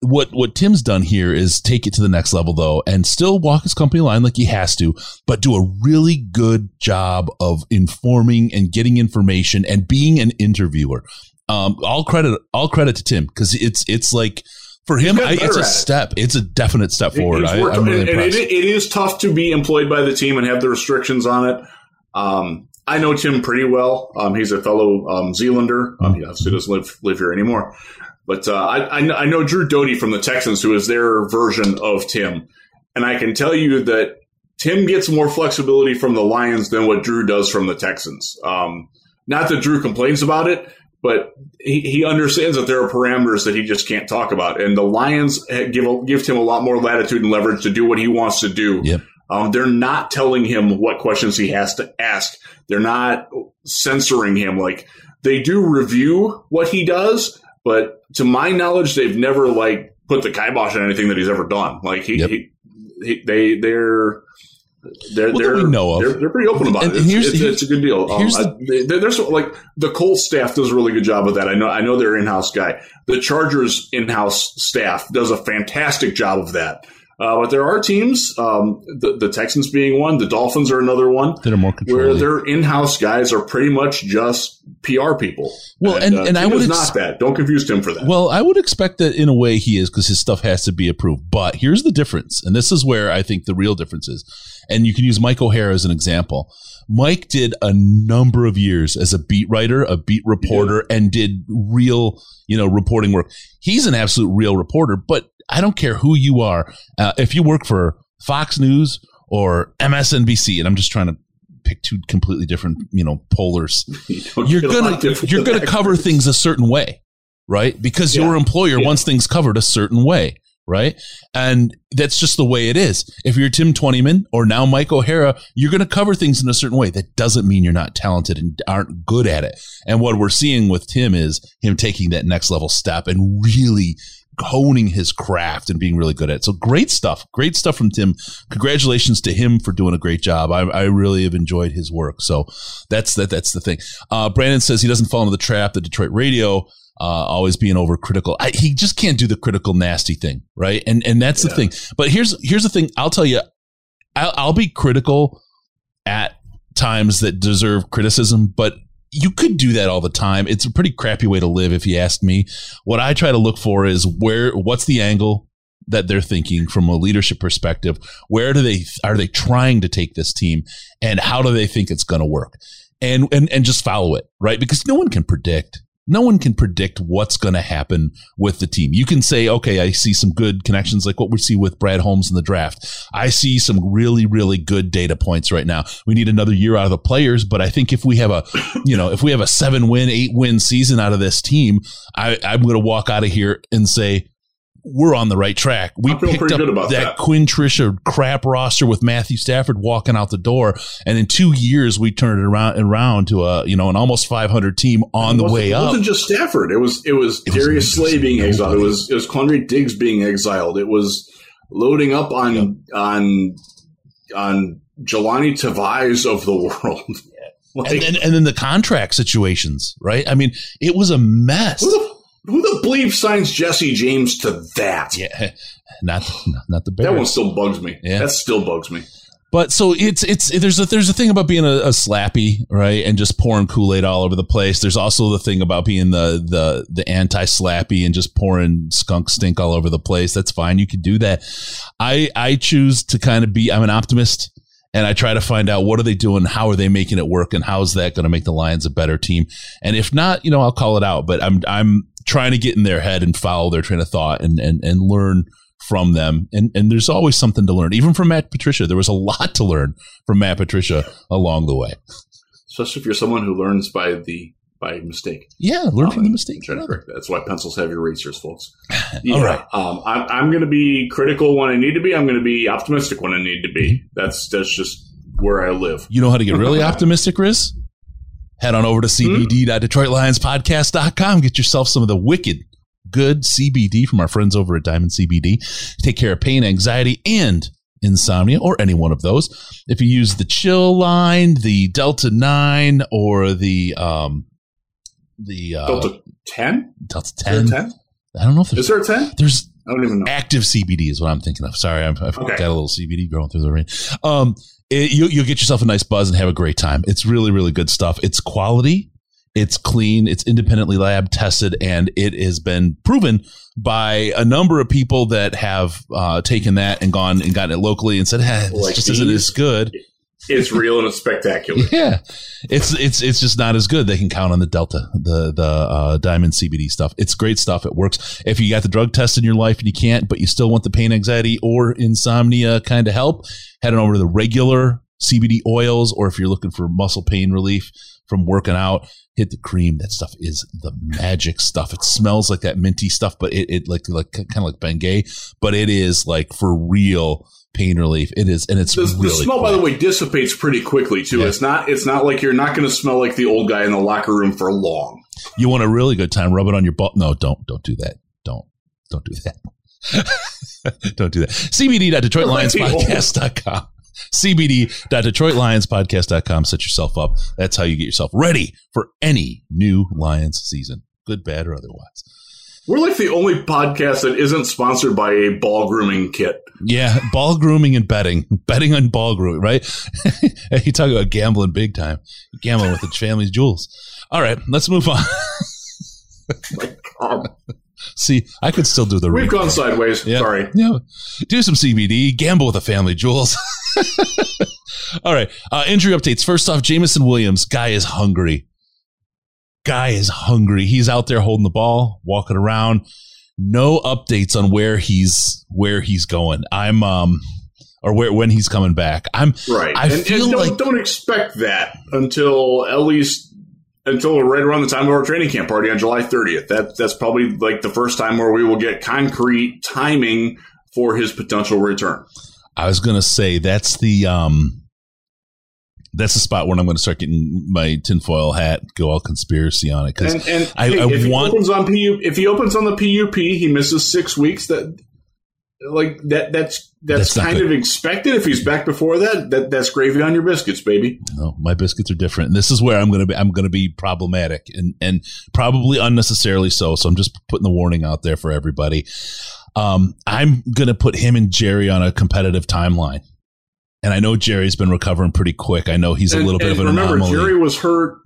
what what Tim's done here is take it to the next level though, and still walk his company line like he has to, but do a really good job of informing and getting information and being an interviewer. Um, all credit all credit to Tim because it's it's like for him, I, it's a step. It's a definite step forward. I, am really and, impressed. It, it is tough to be employed by the team and have the restrictions on it. Um, I know Tim pretty well. Um, he's a fellow um, Zealander. Um, he obviously doesn't live live here anymore. But uh, I, I know Drew Doty from the Texans, who is their version of Tim, and I can tell you that Tim gets more flexibility from the Lions than what Drew does from the Texans. Um, not that Drew complains about it, but he, he understands that there are parameters that he just can't talk about. And the Lions give give him a lot more latitude and leverage to do what he wants to do. Yep. Um, they're not telling him what questions he has to ask. They're not censoring him. Like they do review what he does, but to my knowledge, they've never like put the kibosh on anything that he's ever done. Like he, yep. he, he they they're they're well, they're, we know of. They're, they're pretty open about and, it. It's, it's, it's, a good deal. Um, the, I, there's like the Colts staff does a really good job of that. I know I know their in-house guy. The Chargers in-house staff does a fantastic job of that. Uh, but there are teams, um, the, the, Texans being one, the Dolphins are another one, that are more where their in-house guys are pretty much just PR people. Well, and, and, uh, and I would ex- not that. Don't confuse him for that. Well, I would expect that in a way he is because his stuff has to be approved. But here's the difference, and this is where I think the real difference is. And you can use Mike O'Hara as an example. Mike did a number of years as a beat writer, a beat reporter, and did real, you know, reporting work. He's an absolute real reporter, but I don't care who you are. Uh, if you work for Fox News or MSNBC, and I'm just trying to pick two completely different, you know, polars, you are gonna you're gonna cover things a certain way, right? Because yeah. your employer yeah. wants things covered a certain way, right? And that's just the way it is. If you're Tim Twentyman or now Mike O'Hara, you're going to cover things in a certain way. That doesn't mean you're not talented and aren't good at it. And what we're seeing with Tim is him taking that next level step and really honing his craft and being really good at it. So great stuff. Great stuff from Tim. Congratulations to him for doing a great job. I, I really have enjoyed his work. So that's that. That's the thing. Uh, Brandon says he doesn't fall into the trap that Detroit radio. Uh, always being overcritical. I, he just can't do the critical, nasty thing, right? And and that's yeah. the thing. But here's here's the thing. I'll tell you, I'll, I'll be critical at times that deserve criticism, but you could do that all the time. It's a pretty crappy way to live, if you ask me. What I try to look for is where, what's the angle that they're thinking from a leadership perspective? Where do they are they trying to take this team, and how do they think it's going to work? And and and just follow it, right? Because no one can predict no one can predict what's going to happen with the team. You can say, okay, I see some good connections like what we see with Brad Holmes in the draft. I see some really, really good data points right now. We need another year out of the players, but I think if we have a, you know, if we have a seven win, eight win season out of this team, I, I'm going to walk out of here and say, we're on the right track. We picked up that, that Quinn Trisha crap roster with Matthew Stafford walking out the door, and in two years we turned it around around to a you know an almost 500 team on the way up. It wasn't just Stafford. It was it was it Darius Slay being exiled. It was it was Quandre Diggs being exiled. It was loading up on yep. on on Jahlani Tavais of the world. like, and, then, and then the contract situations, right? I mean, it was a mess. Who the bleep signs Jesse James to that? Yeah, not not the Bears. That one still bugs me. Yeah, that still bugs me. But so it's it's there's a there's a thing about being a, a slappy right and just pouring Kool Aid all over the place. There's also the thing about being the the the anti slappy and just pouring skunk stink all over the place. That's fine. You can do that. I I choose to kind of be. I'm an optimist and I try to find out what are they doing, how are they making it work, and how is that going to make the Lions a better team. And if not, you know, I'll call it out. But I'm I'm trying to get in their head and follow their train of thought and and and learn from them. And and there's always something to learn. Even from Matt Patricia, there was a lot to learn from Matt Patricia along the way. Especially if you're someone who learns by the by mistake. Yeah, learn um, from the mistake. That's why pencils have your erasers, folks. Yeah, All right. Um, I'm, I'm going to be critical when I need to be. I'm going to be optimistic when I need to be. Mm-hmm. That's that's just where I live. You know how to get really optimistic, Riz? Head on over to cbd.detroitlionspodcast.com. Get yourself some of the wicked good CBD from our friends over at Diamond CBD. Take care of pain, anxiety, and insomnia, or any one of those. If you use the chill line, the Delta 9, or the um, the uh, Delta 10? Delta 10. 10? I don't know if there's. Is there a 10? There's I don't even know. Active CBD is what I'm thinking of. Sorry, I've, I've okay. got a little CBD growing through the rain. Um, it, you, you'll get yourself a nice buzz and have a great time. It's really, really good stuff. It's quality. It's clean. It's independently lab tested, and it has been proven by a number of people that have uh, taken that and gone and gotten it locally and said, "Hey, this like just isn't as good." It's real and it's spectacular. Yeah, it's it's it's just not as good. They can count on the Delta, the the uh, Diamond CBD stuff. It's great stuff. It works. If you got the drug test in your life and you can't, but you still want the pain, anxiety, or insomnia kind of help, head on over to the regular CBD oils, or if you're looking for muscle pain relief from working out, hit the cream. That stuff is the magic stuff. It smells like that minty stuff, but it, it like like kind of like Bengay, but it is like for real pain relief. It is, and it's the, really the smell. Quick. By the way, dissipates pretty quickly too. Yeah. It's not. It's not like you're not going to smell like the old guy in the locker room for long. You want a really good time? Rub it on your butt. No, don't don't do that. Don't don't do that. don't do that. CBD.DetroitLionsPodcast.com. CBD.DetroitLionsPodcast.com. Set yourself up. That's how you get yourself ready for any new Lions season, good, bad, or otherwise. We're like the only podcast that isn't sponsored by a ball grooming kit. Yeah, ball grooming and betting. Betting on ball grooming, right? you talk about gambling big time. Gambling with the family's jewels. All right, let's move on. See, I could still do the. We've gone sideways. Yeah. Sorry. Yeah. Do some CBD. Gamble with the family jewels. All right. Uh, injury updates. First off, Jameson Williams. Guy is hungry. Guy is hungry. He's out there holding the ball, walking around. No updates on where he's where he's going. I'm um or where when he's coming back. I'm right. I and, feel and don't, like don't expect that until at least until right around the time of our training camp party on July 30th. That that's probably like the first time where we will get concrete timing for his potential return. I was going to say that's the um that's the spot where I'm going to start getting my tinfoil hat, go all conspiracy on it because I, hey, I if want. He opens on PU, if he opens on the PUP, he misses six weeks. That like that that's that's, that's kind of expected. If he's back before that, that that's gravy on your biscuits, baby. No, my biscuits are different. And this is where I'm going to be. I'm going to be problematic and and probably unnecessarily so. So I'm just putting the warning out there for everybody. Um, I'm going to put him and Jerry on a competitive timeline. And I know Jerry's been recovering pretty quick. I know he's a little bit of an remember, anomaly. Jerry was hurt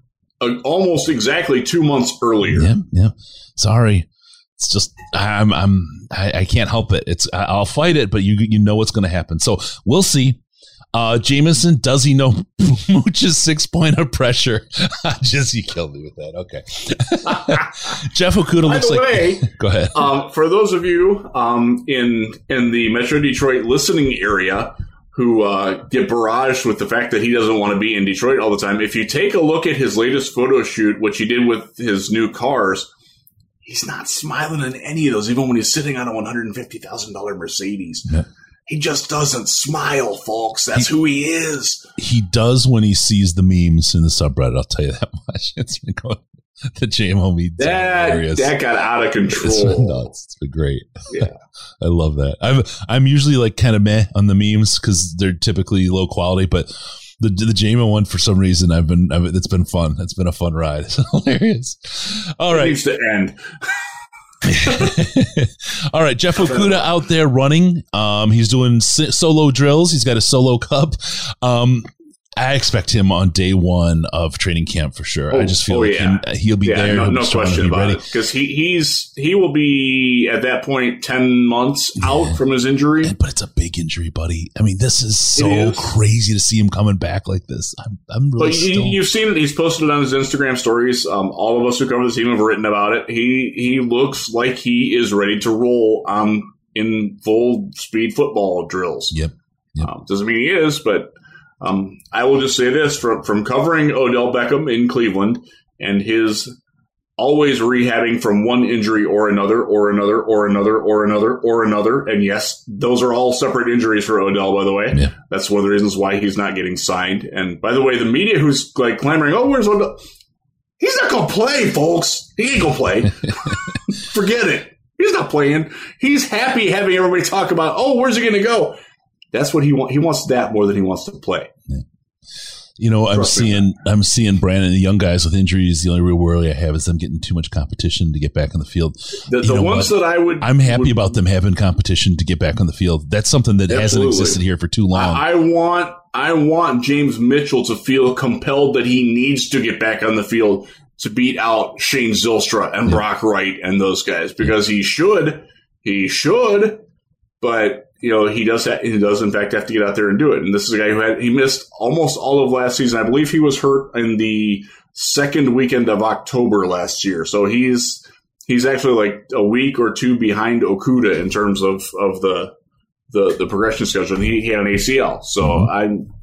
uh, almost exactly two months earlier. Yeah, yeah. Sorry, it's just I'm I'm I, I can't help it. It's I'll fight it, but you you know what's going to happen. So we'll see. Uh, Jameson, does he know Mooch's six point of pressure? Just you killed me with that. Okay. Jeff Okudah looks like. Way, go ahead. Um, for those of you um, in in the Metro Detroit listening area who uh, get barraged with the fact that he doesn't want to be in Detroit all the time, if you take a look at his latest photo shoot, which he did with his new cars, he's not smiling in any of those, even when he's sitting on a one hundred and fifty thousand dollar Mercedes. Yeah. He just doesn't smile, folks. That's he, who he is. He does when he sees the memes in the subreddit. I'll tell you that much. It's been going the JMO memes. That that got out of control. It's been nuts. It's been great. Yeah, I love that. I'm I'm usually like kind of meh on the memes because they're typically low quality, but the the JMO one for some reason I've been I've, it's been fun. It's been a fun ride. It's hilarious. All right, it needs to end. All right, Jeff Okudah out there running. Um, he's doing solo drills. He's got a solo cup. Um, I expect him on day one of training camp for sure. Oh, I just feel oh, like yeah. him, he'll be yeah, there. No, no question about ready. it. Because he, he's he will be at that point ten months yeah. out from his injury. But it's a big injury, buddy. I mean, this is so is. crazy to see him coming back like this. I'm, I'm really. But you, have seen it. He's posted it on his Instagram stories. Um, all of us who cover the team have written about it. He he looks like he is ready to roll um in full speed football drills. Yep. yep. Um, doesn't mean he is, but um, I will just say this from, from covering Odell Beckham in Cleveland and his always rehabbing from one injury or another, or another, or another, or another, or another. And yes, those are all separate injuries for Odell, by the way. Yeah. That's one of the reasons why he's not getting signed. And by the way, the media who's like clamoring, oh, where's Odell? He's not going to play, folks. He ain't going to play. Forget it. He's not playing. He's happy having everybody talk about, oh, where's he going to go? That's what he wants. He wants that more than he wants to play. Yeah. You know, I'm seeing I'm seeing Brandon the young guys with injuries. The only real worry I have is them getting too much competition to get back on the field. The, the ones what? that I would, I'm happy would, about them having competition to get back on the field. That's something that absolutely. hasn't existed here for too long. I, I want I want James Mitchell to feel compelled that he needs to get back on the field to beat out Shane Zylstra and yeah. Brock Wright and those guys because he should, he should, but you know he does ha- he does in fact have to get out there and do it. And this is a guy who had he missed almost all of last season. I believe he was hurt in the second weekend of October last year, so he's he's actually like a week or two behind Okudah in terms of of the the, the progression schedule. And he, he had an ACL, so mm-hmm. I'm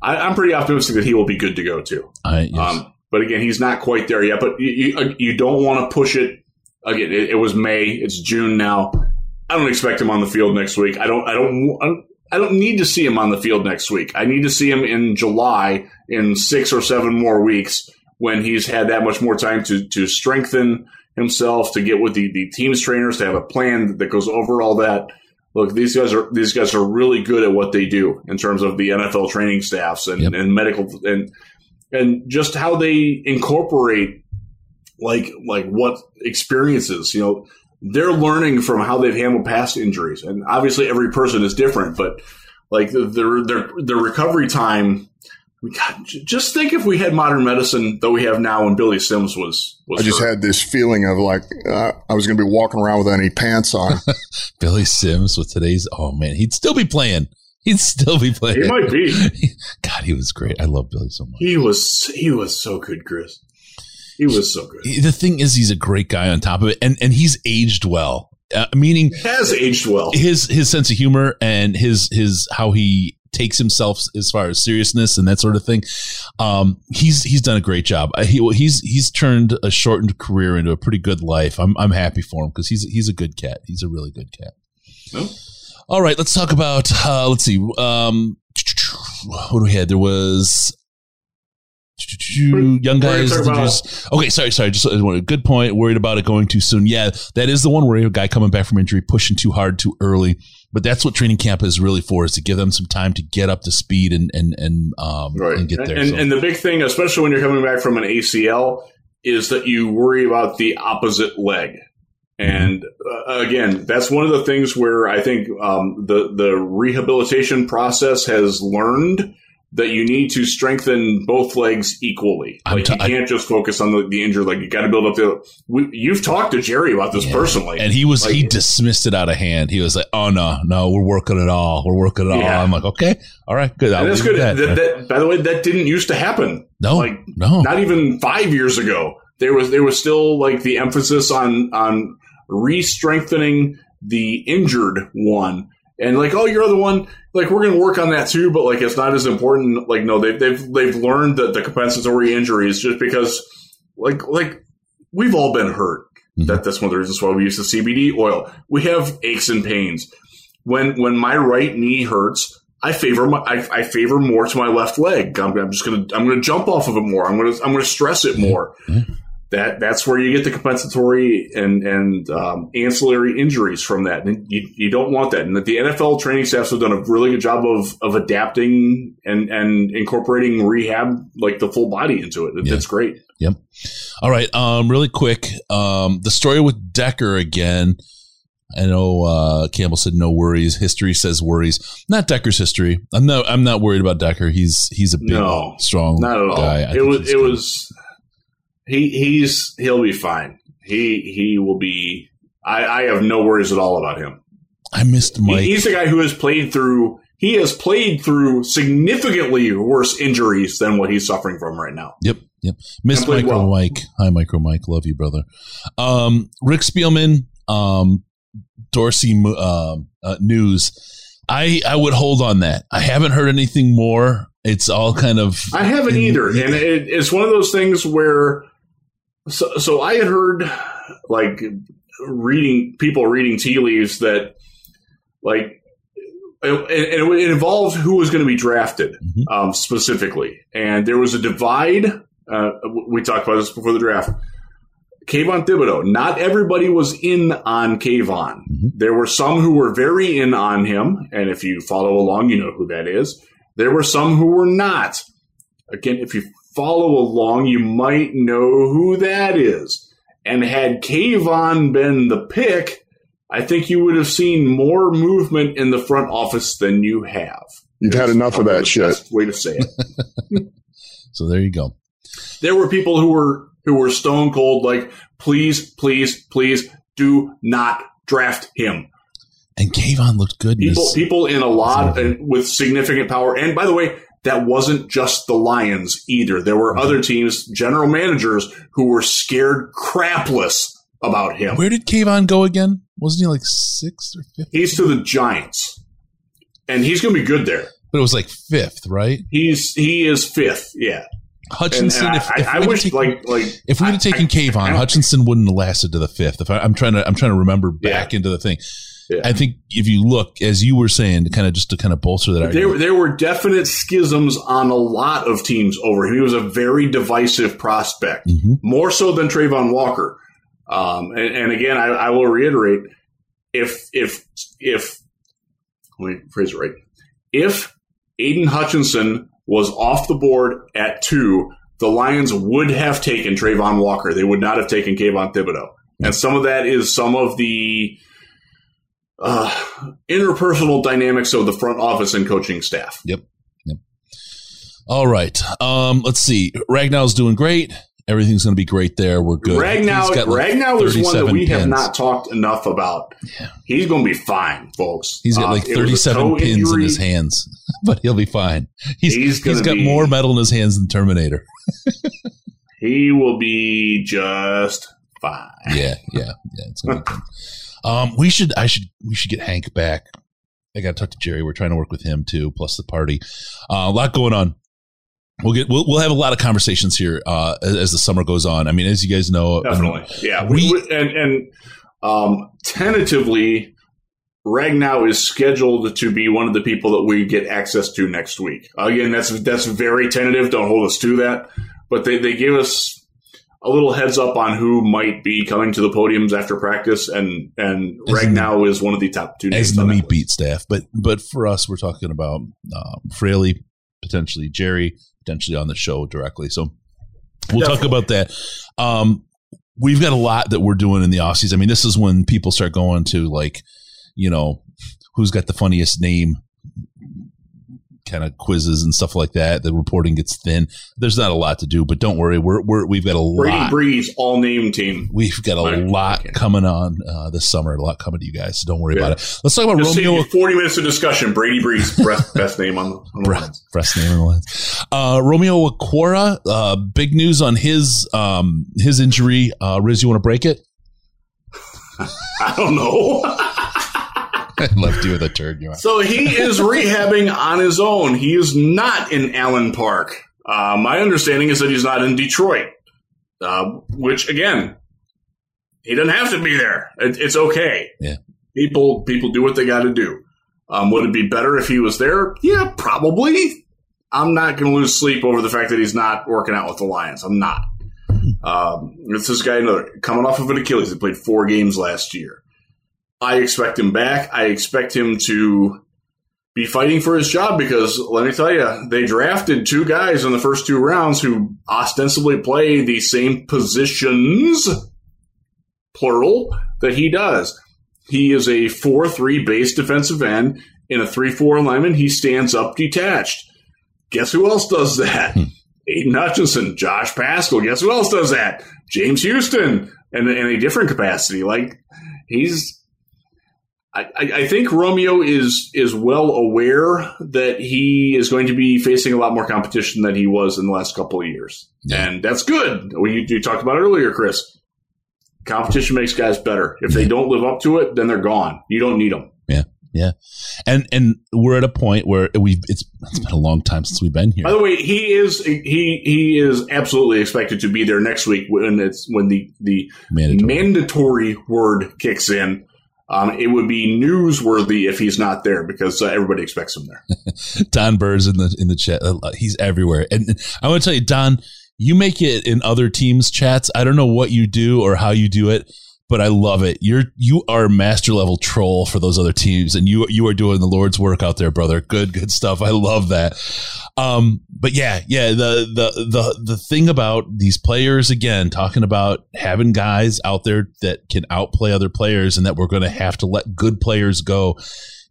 I, am pretty optimistic that he will be good to go too. yes. um, but again, he's not quite there yet. But you, you, you don't want to push it. Again, it, it, was May. It's June now. I don't expect him on the field next week. I don't. I don't. I don't need to see him on the field next week. I need to see him in July in six or seven more weeks when he's had that much more time to to strengthen himself, to get with the, the team's trainers, to have a plan that goes over all that. Look, these guys are these guys are really good at what they do in terms of the NFL training staffs and, yep. and medical and and just how they incorporate like like what experiences you know they're learning from how they've handled past injuries and obviously every person is different but like the their their recovery time God, just think if we had modern medicine that we have now when Billy Sims was. was I just hurt. had this feeling of like uh, I was going to be walking around with any pants on. Billy Sims with today's. Oh man, he'd still be playing. He'd still be playing. He might be. God, he was great. I love Billy so much. He was he was so good, Chris. He was so good. The thing is, he's a great guy on top of it, and and he's aged well. Uh, meaning, he has aged well. His his sense of humor and his his how he takes himself as far as seriousness and that sort of thing. Um, he's he's done a great job. Uh, he he's he's turned a shortened career into a pretty good life. I'm I'm happy for him because he's he's a good cat. He's a really good cat. Oh. All right, let's talk about. Uh, let's see. Um, what do we had? There was young guys. Okay, sorry, sorry. Just a good point. Worried about it going too soon. Yeah, that is the one where a guy coming back from injury, pushing too hard too early. But that's what training camp is really for: is to give them some time to get up to speed and and and um right. and get there. And, so. and the big thing, especially when you're coming back from an ACL, is that you worry about the opposite leg. And uh, again, that's one of the things where I think um, the the rehabilitation process has learned that you need to strengthen both legs equally. Like t- you can't just focus on the, the injured leg. You got to build up the. We, you've talked to Jerry about this yeah. personally, and he was like, he dismissed it out of hand. He was like, "Oh no, no, we're working it all. We're working it yeah. all." I'm like, "Okay, all right, good." that's good. That. That, that, by the way, that didn't used to happen. No, like no, not even five years ago. There was there was still like the emphasis on on re-strengthening the injured one and like, oh, you're the one. Like, we're going to work on that too, but like, it's not as important. Like, no, they've they've they've learned that the compensatory injuries just because, like, like we've all been hurt. Mm-hmm. That that's one of the reasons why we use the CBD oil. We have aches and pains. When when my right knee hurts, I favor my I, I favor more to my left leg. I'm, I'm, just gonna I'm gonna jump off of it more. I'm gonna I'm gonna stress it more. Mm-hmm that that's where you get the compensatory and and um, ancillary injuries from that. And you, you don't want that. And that the NFL training staffs have done a really good job of of adapting and and incorporating rehab like the full body into it. That's great. Yep. All right. Um, really quick. Um, the story with Decker again. I know uh, Campbell said no worries. History says worries. Not Decker's history. I'm no. I'm not worried about Decker. He's he's a big, no, strong not at all. guy. I it was it good. was he he's he'll be fine. He he will be. I, I have no worries at all about him. I missed Mike. He, he's the guy who has played through. He has played through significantly worse injuries than what he's suffering from right now. Yep, yep. Miss Micro well. Mike. Hi, Micro Mike. Love you, brother. Um, Rick Spielman, um, Dorsey uh, uh, news. I I would hold on that. I haven't heard anything more. It's all kind of. I haven't in, either, and it, it's one of those things where so, so I had heard like reading people reading tea leaves that like and it, involved who was going to be drafted mm-hmm. um, specifically, and there was a divide. Uh, we talked about this before the draft. Kayvon Thibodeaux. Not everybody was in on Kayvon. Mm-hmm. There were some who were very in on him, and if you follow along, you know who that is. There were some who were not. Again, if you follow along, you might know who that is. And had Kayvon been the pick, I think you would have seen more movement in the front office than you have. You've had enough of that shit. Way to say it. so there you go. There were people who were who were stone cold, like, please, please, please, do not draft him. And Kayvon looked good. People, people in a lot and with significant power. And by the way, that wasn't just the Lions either. There were other teams, general managers, who were scared crapless about him. Where did Kayvon go again? Wasn't he like sixth or fifth? He's to the Giants, and he's going to be good there. But it was like fifth, right? He's he is fifth. Yeah. Hutchinson. And, and if, I, if I wish taken, like like if we had taken Kayvon, Hutchinson wouldn't have lasted to the fifth. If I, am trying to I'm trying to remember back yeah. into the thing. Yeah. I think if you look, as you were saying, to kind of just to kind of bolster that there, there were definite schisms on a lot of teams over him. He was a very divisive prospect, mm-hmm. more so than Travon Walker. Um, and, and, again, I, I, will reiterate: if if if let me phrase it right, if Aidan Hutchinson was off the board at two, the Lions would have taken Travon Walker. They would not have taken Kayvon Thibodeaux. And some of that is some of the uh, interpersonal dynamics of the front office and coaching staff. Yep. Yep. All right. Um, let's see. Ragnow's doing great. Everything's going to be great there. We're good. Ragnow, like Ragnow is one that we pins. have not talked enough about. Yeah. He's going to be fine, folks. He's got uh, like 37 pins injury. in his hands, but he'll be fine. He's, he's, he's got be, more metal in his hands than Terminator. he will be just fine. Yeah, yeah, yeah. It's going to be um, we should, I should, we should get Hank back. I got to talk to Jerry. We're trying to work with him too, plus the party. Uh, a lot going on. We'll get, we'll, we'll have a lot of conversations here uh, as, as, the summer goes on. I mean, as you guys know, definitely, yeah. We, we, and and um, tentatively, Ragnow is scheduled to be one of the people that we get access to next week. Again, that's that's very tentative. Don't hold us to that. But they, they give us a little heads up on who might be coming to the podiums after practice, and and as Ragnow the, is one of the top two names as the meat beat staff. But but for us, we're talking about um, Fraley, potentially Jerry, potentially on the show directly. So we'll Definitely. talk about that. Um, we've got a lot that we're doing in the off season. I mean, this is when people start going to like, you know, who's got the funniest name kind of quizzes and stuff like that. The reporting gets thin. There's not a lot to do, but don't worry. We're, we're we've got a Brady lot. Breeze all name team. We've got a lot okay. coming on uh, this summer. A lot coming to you guys. So don't worry yeah. about it. Let's talk about Just Romeo. Forty minutes of discussion. Brady Breeze, best, best name on, on the lines. Best name on the lines. Uh, Romeo Okwara. Uh, big news on his um, his injury. Uh, Riz, you want to break it? I don't know. Left you with a turd. You so he is rehabbing on his own. He is not in Allen Park. Uh, my understanding is that he's not in Detroit, uh, which again, he doesn't have to be there. It, it's okay. Yeah. People people do what they got to do. Um, would it be better if he was there? Yeah, probably. I'm not going to lose sleep over the fact that he's not working out with the Lions. I'm not. Um, it's this guy another, coming off of an Achilles. He played four games last year. I expect him back. I expect him to be fighting for his job because let me tell you, they drafted two guys in the first two rounds who ostensibly play the same positions, plural, that he does. He is a 4 3 base defensive end. In a 3 4 alignment, he stands up detached. Guess who else does that? Hmm. Aidan Hutchinson, Josh Paschal. Guess who else does that? James Houston, and in a different capacity. Like he's I, I, think Romeo is is well aware that he is going to be facing a lot more competition than he was in the last couple of years, yeah. and that's good. We you talked about it earlier, Chris. Competition makes guys better. If they don't live up to it, then they're gone. You don't need them. Yeah, yeah, and and we're at a point where we've it's it's been a long time since we've been here. By the way, he is he he is absolutely expected to be there next week when it's when the the mandatory, mandatory word kicks in um, it would be newsworthy if he's not there because uh, everybody expects him there. Don Burr's in the in the chat. Uh, he's everywhere, and I want to tell you, Don, you make it in other teams' chats. I don't know what you do or how you do it, but I love it. You're you are master level troll for those other teams, and you you are doing the Lord's work out there, brother. Good, good stuff. I love that. Um, but yeah, yeah. The the the the thing about these players again, talking about having guys out there that can outplay other players, and that we're going to have to let good players go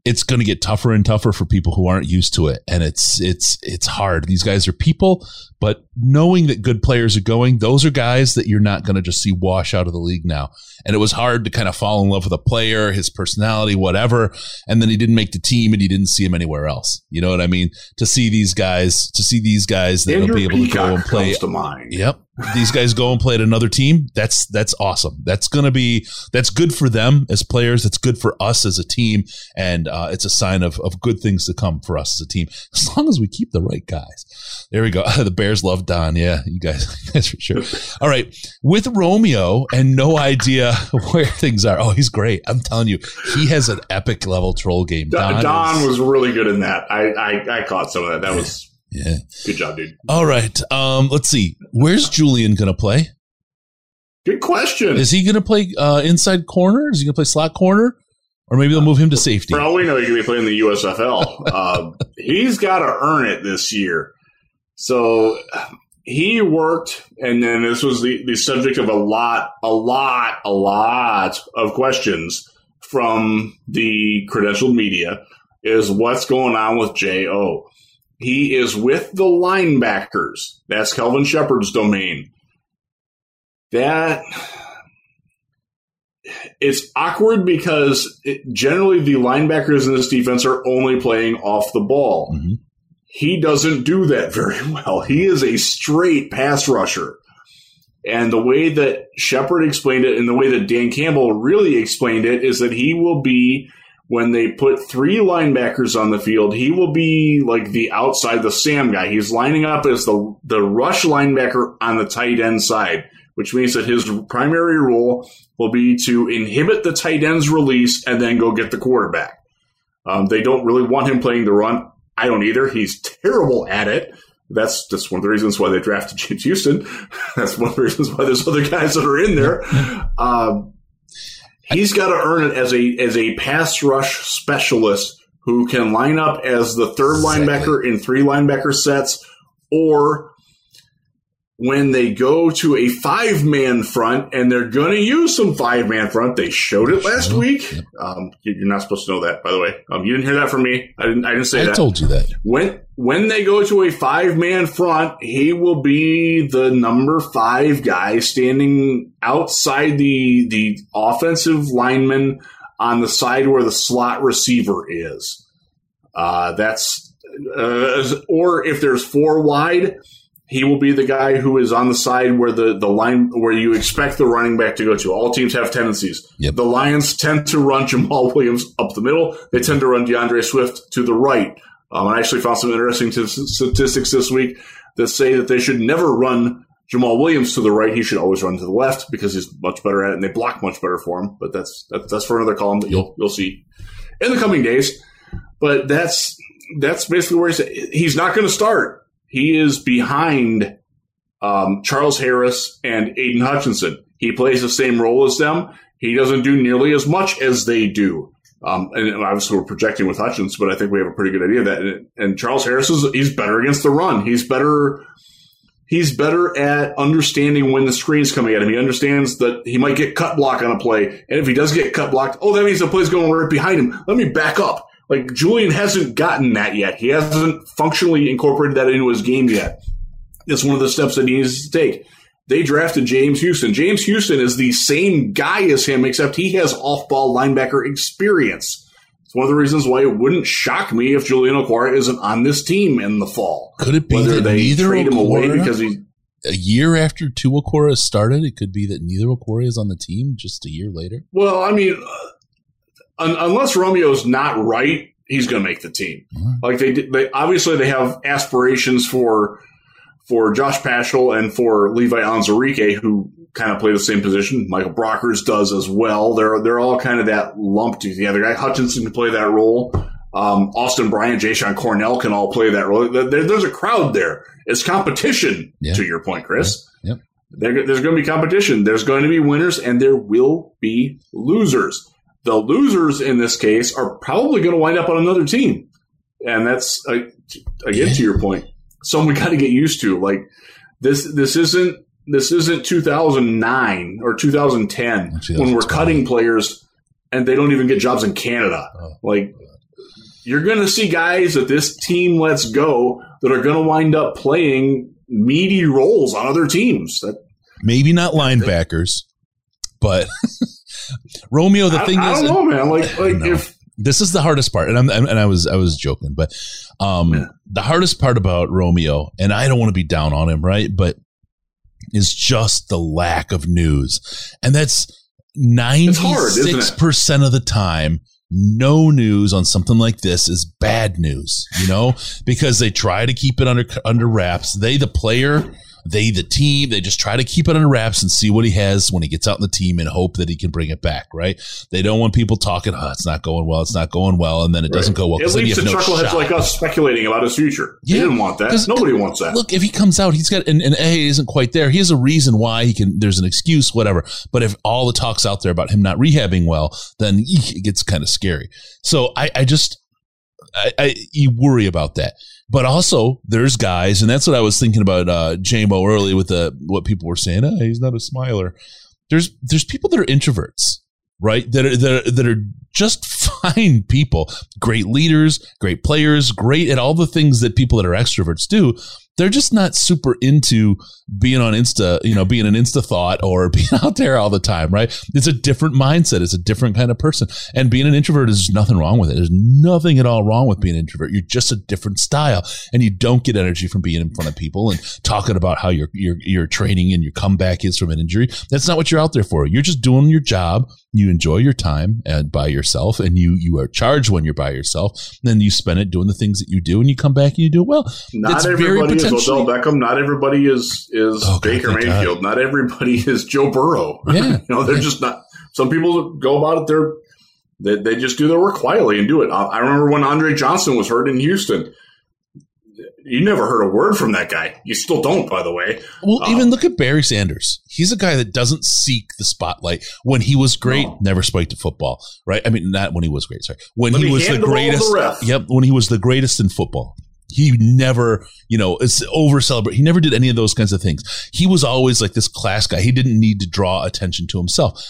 it's going to get tougher and tougher for people who aren't used to it. And it's it's it's hard. These guys are people but knowing that good players are going those are guys that you're not going to just see wash out of the league now. And it was hard to kind of fall in love with a player his personality whatever and then he didn't make the team and he didn't see him anywhere else. You know what i mean? To see these guys to see these guys that will be able Peacock to go and play to mind. Yep. These guys go and play at another team. That's that's awesome. That's gonna be that's good for them as players. It's good for us as a team, and uh, it's a sign of of good things to come for us as a team as long as we keep the right guys. There we go. the Bears love Don. Yeah, you guys, that's for sure. All right, with Romeo and no idea where things are. Oh, he's great. I'm telling you, he has an epic level troll game. Don, Don, Don is- was really good in that. I, I I caught some of that. That was yeah. good job, dude. All right. Um. Let's see. Where's Julian gonna play? Good question. Is he going to play uh, inside corner? Is he going to play slot corner? Or maybe they'll move him to safety. For all we know, he could be playing the USFL. uh, he's got to earn it this year. So he worked, and then this was the, the subject of a lot, a lot, a lot of questions from the credentialed media is what's going on with J.O. He is with the linebackers. That's Kelvin Shepard's domain. That it's awkward because it, generally the linebackers in this defense are only playing off the ball. Mhm. He doesn't do that very well. He is a straight pass rusher. And the way that Shepard explained it and the way that Dan Campbell really explained it is that he will be, when they put three linebackers on the field, he will be like the outside, the Sam guy. He's lining up as the, the rush linebacker on the tight end side, which means that his primary role will be to inhibit the tight end's release and then go get the quarterback. Um, they don't really want him playing the run. I don't either. He's terrible at it. That's just one of the reasons why they drafted James Houston. That's one of the reasons why there's other guys that are in there. Um, he's got to earn it as a as a pass rush specialist who can line up as the third Exactly. linebacker in three linebacker sets, or when they go to a five man front and they're going to use some five man front. They showed it last Sure. week. Yep. Um, you- you're not supposed to know that, by the way. Um, you didn't hear that from me. I didn't. I didn't say I that. I told you that. When when they go to a five man front, he will be the number five guy standing outside the the offensive lineman on the side where the slot receiver is. Uh, that's uh, or if there's four wide, he will be the guy who is on the side where the, the line where you expect the running back to go to. All teams have tendencies. Yep. The Lions tend to run Jamal Williams up the middle. They tend to run DeAndre Swift to the right. Um, I actually found some interesting t- statistics this week that say that they should never run Jamal Williams to the right. He should always run to the left because he's much better at it, and they block much better for him. But that's that's, that's for another column that you'll you'll see in the coming days. But that's that's basically where he's he's not going to start. He is behind um, Charles Harris and Aidan Hutchinson. He plays the same role as them. He doesn't do nearly as much as they do. Um, and obviously, we're projecting with Hutchins, but I think we have a pretty good idea of that. And, and Charles Harris is he's better against the run. He's better. He's better at understanding when the screen's coming at him. He understands that he might get cut block on a play, and if he does get cut blocked, oh, that means the play's going right behind him. Let me back up. Like Julian hasn't gotten that yet. He hasn't functionally incorporated that into his game yet. It's one of the steps that he needs to take. They drafted James Houston. James Houston is the same guy as him, except he has off-ball linebacker experience. It's one of the reasons why it wouldn't shock me if Julian Okwara isn't on this team in the fall. Could it be Whether that they neither trade him away because he a year after two Okwara started, it could be that neither Okwara is on the team just a year later? Well, I mean, uh, un- unless Romeo's not right, he's going to make the team. Mhm. Like they, they obviously they have aspirations for for Josh Paschal and for Levi Onwuzurike, who kind of play the same position. Michael Brockers does as well. They're they're all kind of that lumped together. Guy Hutchinson can play that role. Um, Austin Bryant, Jay Cornell can all play that role. There- there's a crowd there. It's competition, Yeah. to your point, Chris. Yep. There, there's going to be competition. There's going to be winners and there will be losers. The losers in this case are probably going to wind up on another team. And that's, uh, again, Yeah. to your point. something we got to get used to. Like this, this isn't this isn't 2009 or 2010 when we're cutting players and they don't even get jobs in Canada. Oh. Like you're going to see guys that this team lets go that are going to wind up playing meaty roles on other teams. That maybe not linebackers, but Romeo. The I, thing I is, I don't know, man. Like, like if this is the hardest part, and I'm and I was I was joking, but um, yeah. the hardest part about Romeo, and I don't want to be down on him, right? But is just the lack of news, and that's ninety six percent of the time no news on something like this is bad news, you know, because they try to keep it under under wraps. They, the player, they, the team, they just try to keep it under wraps and see what he has when he gets out in the team and hope that he can bring it back, right? They don't want people talking, oh, it's not going well, it's not going well, and then it doesn't go well. It leads to no chuckleheads like us speculating about his future. Yeah, didn't want that. Nobody wants that. Look, if he comes out, he's got, and, and A isn't quite there. He has a reason why he can, there's an excuse, whatever. But if all the talk's out there about him not rehabbing well, then it gets kind of scary. So I, I just, I, I, you worry about that. But also, there's guys, and that's what I was thinking about uh, JMO early with the what people were saying. Oh, he's not a smiler. There's there's people that are introverts, right? That are that are, that are just fine people, great leaders, great players, great at all the things that people that are extroverts do they're just not super into being on Insta, you know, being an Insta thought or being out there all the time, right? It's a different mindset. It's a different kind of person. And being an introvert is nothing wrong with it. There's nothing at all wrong with being an introvert. You're just a different style and you don't get energy from being in front of people and talking about how your, your, your training and your comeback is from an injury. That's not what you're out there for. You're just doing your job. You enjoy your time and by yourself and you, you are charged when you're by yourself. Then you spend it doing the things that you do and you come back and you do it well. Not it's everybody is Odell Beckham. Not everybody is is oh, Baker God, Mayfield. God. Not everybody is Joe Burrow. Yeah. you know, they're yeah. just not. Some people go about it. They're they, they just do their work quietly and do it. I, I remember when Andre Johnson was hurt in Houston. You never heard a word from that guy. You still don't, by the way. Well, um, even look at Barry Sanders. He's a guy that doesn't seek the spotlight. When he was great, no. never spiked to football, right? I mean, not when he was great. Sorry, when he, he was the greatest. The yep, when he was the greatest in football, he never, you know, it's over celebrate. He never did any of those kinds of things. He was always like this class guy. He didn't need to draw attention to himself.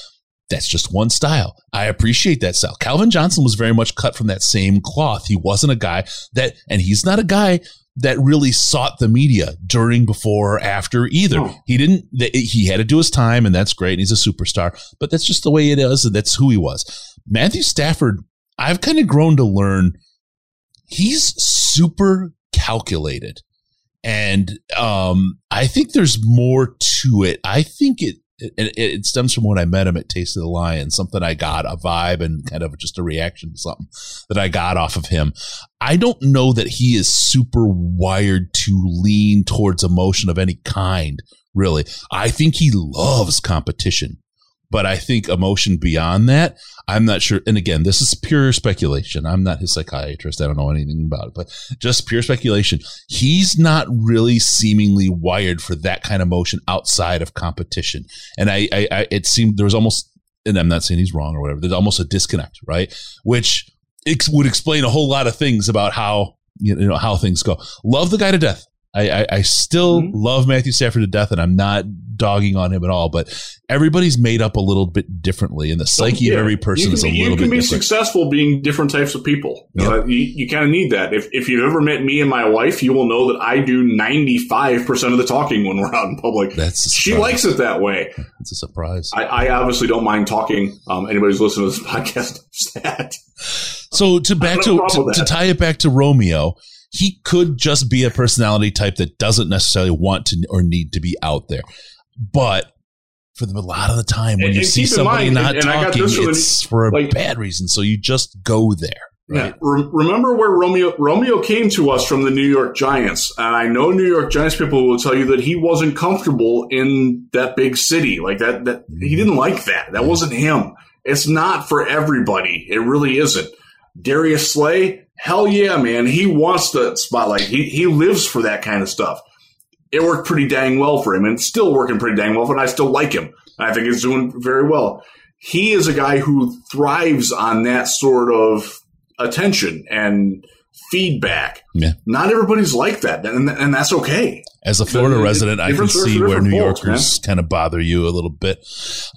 That's just one style. I appreciate that style. Calvin Johnson was very much cut from that same cloth. He wasn't a guy that, and he's not a guy that really sought the media during, before, or after either. Oh. He didn't, he had to do his time and that's great. And he's a superstar, but that's just the way it is. And that's who he was. Matthew Stafford, I've kind of grown to learn he's super calculated. And um, I think there's more to it. I think it, it, it stems from when I met him at Taste of the Lion, something I got a vibe and kind of just a reaction to something that I got off of him. I don't know that he is super wired to lean towards emotion of any kind, really. I think he loves competition. But I think emotion beyond that, I'm not sure. And again, this is pure speculation. I'm not his psychiatrist. I don't know anything about it, but just pure speculation. He's not really seemingly wired for that kind of motion outside of competition. And I, I, I it seemed there was almost, and I'm not saying he's wrong or whatever. There's almost a disconnect, right? Which ex- would explain a whole lot of things about how you know how things go. Love the guy to death. I, I, I still mm-hmm. love Matthew Stafford to death, and I'm not dogging on him at all. But everybody's made up a little bit differently, and the psyche yeah. of every person is a be, little bit. Different. You can be different. successful being different types of people. Yep. Uh, you, you kind of need that. If if you've ever met me and my wife, you will know that I do 95 percent of the talking when we're out in public. That's she likes it that way. It's a surprise. I, I obviously don't mind talking. Um, anybody's listening to this podcast that. So to back to, to, to tie it back to Romeo he could just be a personality type that doesn't necessarily want to or need to be out there. But for the, a lot of the time, when and, you and see somebody mind, not and, talking, it's for a like, bad reason. So you just go there. Right? Yeah. Re- remember where Romeo Romeo came to us from the New York Giants, and I know New York Giants people will tell you that he wasn't comfortable in that big city like that. That mm-hmm. he didn't like that. That wasn't him. It's not for everybody. It really isn't. Darius Slay, hell yeah, man. He wants the spotlight. He, he lives for that kind of stuff. It worked pretty dang well for him and it's still working pretty dang well, but I still like him. I think he's doing very well. He is a guy who thrives on that sort of attention and feedback. Yeah. Not everybody's like that, and, and that's okay. As a Florida resident, I can see where New folks, Yorkers kind of bother you a little bit.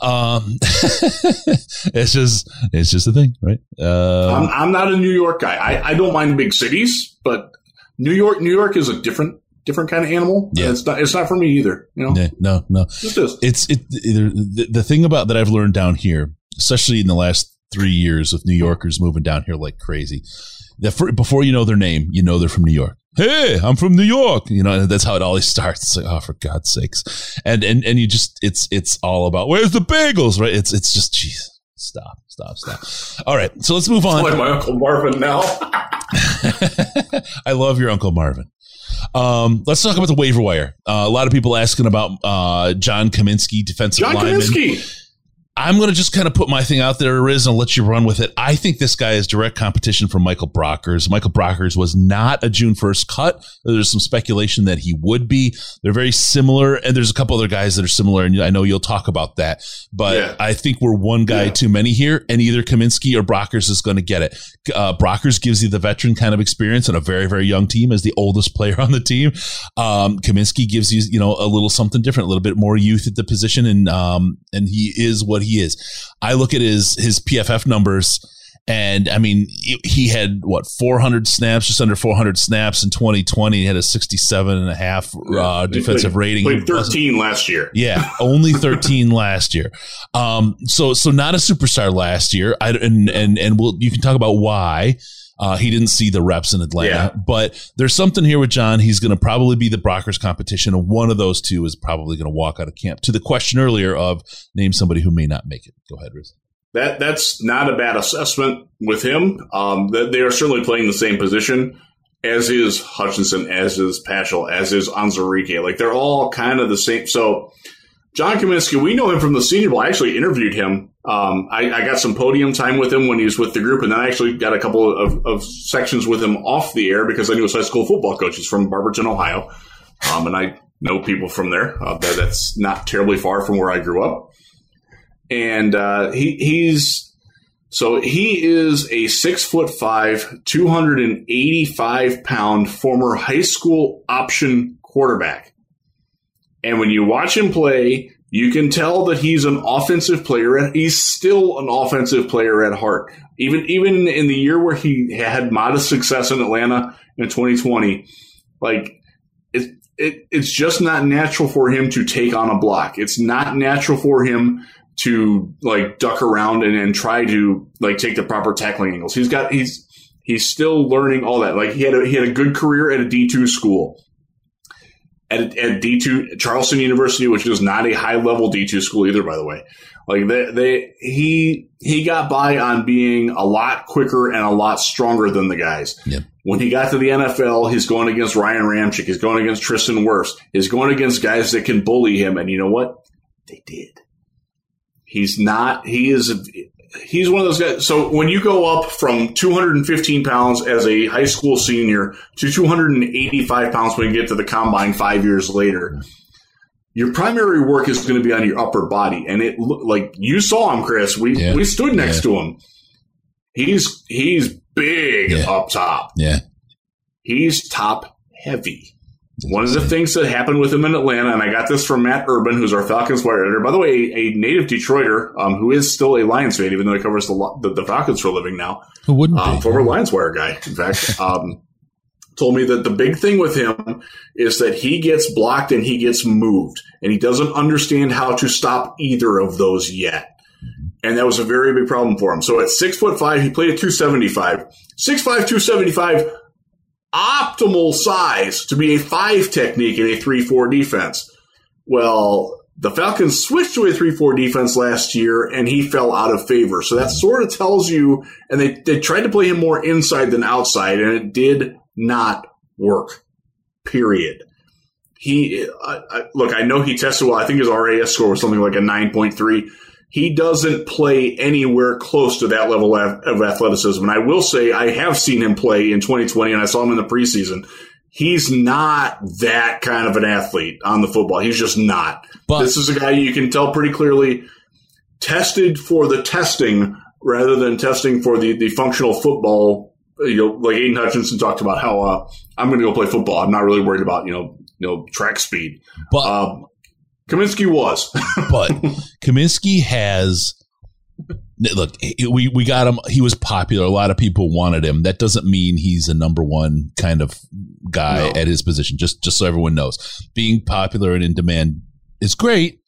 Um, it's just, it's just a thing, right? Uh, I'm, I'm not a New York guy. I, I don't mind big cities, but New York, New York is a different, different kind of animal. Yeah. it's not, it's not for me either. You know, yeah, no, no. just it's it the, the thing about that I've learned down here, especially in the last three years of New Yorkers moving down here like crazy. For, before you know their name, you know they're from New York. Hey, I'm from New York. You know that's how it always starts. It's like, oh, for God's sakes, and and and you just it's it's all about where's the bagels, right? It's it's just jeez, stop, stop, stop. All right, so let's move on. like my uncle Marvin now. I love your Uncle Marvin. Um, let's talk about the waiver wire. Uh, a lot of people asking about uh, John Cominsky, defensive John lineman. Cominsky. I'm going to just kind of put my thing out there, Riz, and let you run with it. I think this guy is direct competition for Michael Brockers. Michael Brockers was not a June 1st cut. There's some speculation that he would be. They're very similar, and there's a couple other guys that are similar, and I know you'll talk about that. But Yeah. I think we're one guy Yeah. too many here, and either Cominsky or Brockers is going to get it. Uh, Brockers gives you the veteran kind of experience on a very, very young team as the oldest player on the team. Um, Cominsky gives you, you know, a little something different, a little bit more youth at the position, and um, and he is what he is. I look at his his PFF numbers, and I mean, he- he had what 400 snaps, just under 400 snaps in 2020. He had a 67 and a half uh, defensive played- rating. Played He wasn't- 13 last year. yeah, only 13 last year. Um, so so not a superstar last year. I, and and and we'll you can talk about why. Uh, he didn't see the reps in Atlanta, Yeah. but there's something here with John. He's going to probably be the Brockers competition, and one of those two is probably going to walk out of camp. To the question earlier of name somebody who may not make it. Go ahead, Riz. That that's not a bad assessment with him. Um, they are certainly playing the same position, as is Hutchinson, as is Paschal, as is Onwuzurike. Like they're all kind of the same. So John Cominsky, we know him from the Senior Bowl. I actually interviewed him. Um, I, I got some podium time with him when he was with the group, and then I actually got a couple of, of sections with him off the air because I knew his high school football coach. He's from Barberton, Ohio, um, and I know people from there. Uh, that, that's not terribly far from where I grew up and uh, he he's so he is a six foot five, two hundred and eighty five pound former high school option quarterback. And when you watch him play, you can tell that he's an offensive player. He's still an offensive player at heart. Even even in the year where he had modest success in Atlanta in 2020, like it, it it's just not natural for him to take on a block. It's not natural for him to like duck around and, and try to like take the proper tackling angles. He's got he's he's still learning all that. Like he had a, he had a good career at a D two school. At, at D two Charleston University, which is not a high level D two school either, by the way. Like they, they he he got by on being a lot quicker and a lot stronger than the guys. Yep. When he got to the NFL, he's going against Ryan Ramczyk. He's going against Tristan Wirfs. He's going against guys that can bully him. And you know what? They did. He's not. He is. He's one of those guys. So when you go up from 215 pounds as a high school senior to 285 pounds when you get to the combine five years later, your primary work is going to be on your upper body. And it look like you saw him, Chris. We Yeah. we stood next Yeah. to him. He's he's big Yeah. up top. Yeah. He's top heavy. One of the things that happened with him in Atlanta, and I got this from Matt Urban, who's our Falcons wire editor. By the way, a, native Detroiter um, who is still a Lions fan, even though he covers the, the, the Falcons for a living now. Who wouldn't Um, be? former Lions wire guy, in fact, um, told me that the big thing with him is that he gets blocked and he gets moved, and he doesn't understand how to stop either of those yet. And that was a very big problem for him. So at six foot five, he played at 275. 6'5, 275, optimal size to be a five technique in a 3 4 defense. Well, the Falcons switched to a 3 4 defense last year and he fell out of favor. So that sort of tells you, and they, they tried to play him more inside than outside, and it did not work. Period. He, I, I, look, I know he tested well. I think his RAS score was something like a 9.3 he doesn't play anywhere close to that level of athleticism. And I will say, I have seen him play in 2020, and I saw him in the preseason. He's not that kind of an athlete on the football. He's just not. But- this is a guy you can tell pretty clearly tested for the testing rather than testing for the, the functional football you know, like Aidan Hutchinson talked about how uh, I'm going to go play football. I'm not really worried about you know you know track speed. But Um, Cominsky was. but Cominsky has look we we got him he was popular a lot of people wanted him that doesn't mean he's a number one kind of guy No. at his position just just so everyone knows being popular and in demand is great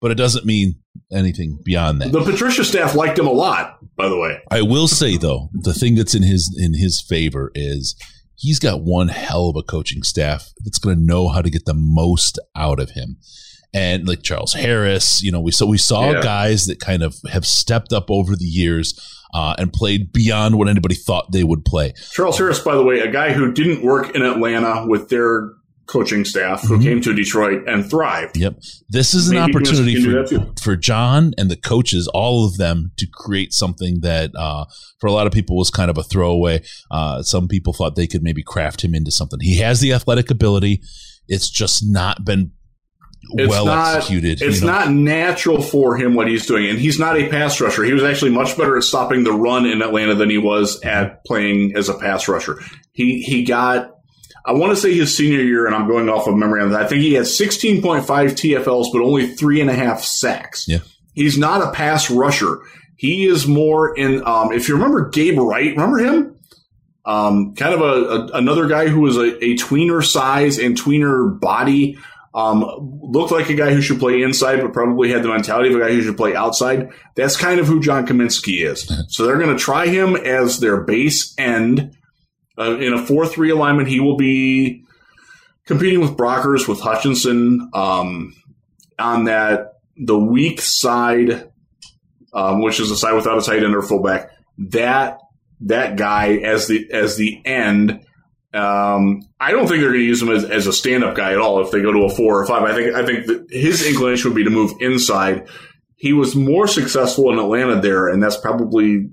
but it doesn't mean anything beyond that the Patricia staff liked him a lot, by the way. I will say though, the thing that's in his in his favor is he's got one hell of a coaching staff that's going to know how to get the most out of him. And like Charles Harris, you know, we so we saw Yeah. guys that kind of have stepped up over the years uh, and played beyond what anybody thought they would play. Charles Harris, by the way, a guy who didn't work in Atlanta with their coaching staff, who Mhm. came to Detroit and thrived. Yep, this is an Maybe Cominsky opportunity for for John and the coaches, all of them, to create something that uh, for a lot of people was kind of a throwaway. Uh, some people thought they could maybe craft him into something. He has the athletic ability. It's just not been It's well not- executed. It's you know? not natural for him what he's doing, and he's not a pass rusher. He was actually much better at stopping the run in Atlanta than he was at playing as a pass rusher. He he got, I want to say his senior year, and I'm going off of memory on that. I think he had 16.5 TFLs, but only three and a half sacks. Yeah. he's not a pass rusher. He is more in. Um, if you remember Gabe Wright, remember him? Um, kind of a, a another guy who was a, a tweener size and tweener body. Um, looked like a guy who should play inside, but probably had the mentality of a guy who should play outside. That's kind of who John Cominsky is. so they're going to try him as their base end. Uh, in a 4 3 alignment, he will be competing with Brockers, with Hutchinson um, on that, the weak side, um, which is the side without a tight end or fullback. That that guy as the as the end um, I don't think they're going to use him as, as a stand-up guy at all. If they go to a four or five, I think I think his inclination would be to move inside. He was more successful in Atlanta there, and that's probably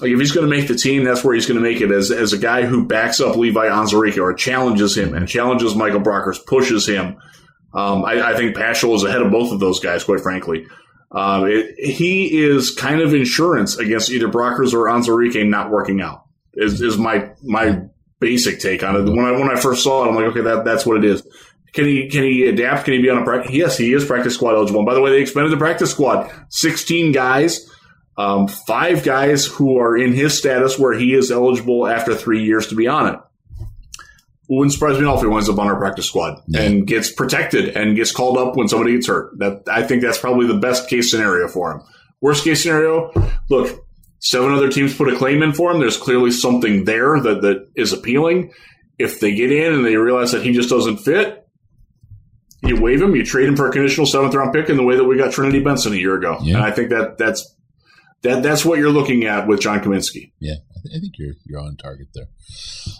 like if he's going to make the team, that's where he's going to make it as as a guy who backs up Levi Onwuzurike or challenges him and challenges Michael Brockers, pushes him. Um, I, I think Paschal is ahead of both of those guys, quite frankly. Um, it, he is kind of insurance against either Brockers or Onwuzurike not working out. Is, is my my basic take on it. When I when I first saw it, I'm like, okay, that that's what it is. Can he can he adapt? Can he be on a practice? Yes, he is practice squad eligible. And by the way, they expanded the practice squad. 16 guys, um, five guys who are in his status where he is eligible after three years to be on it. Wouldn't surprise me at all if he winds up on our practice squad Yeah. and gets protected and gets called up when somebody gets hurt. That I think that's probably the best case scenario for him. Worst case scenario, look, seven other teams put a claim in for him. There's clearly something there that, that is appealing. If they get in and they realize that he just doesn't fit, you waive him, you trade him for a conditional seventh round pick in the way that we got Trinity Benson a year ago. Yeah. And I think that that's that that's what you're looking at with John Cominsky. Yeah, I, think you're you're on target there.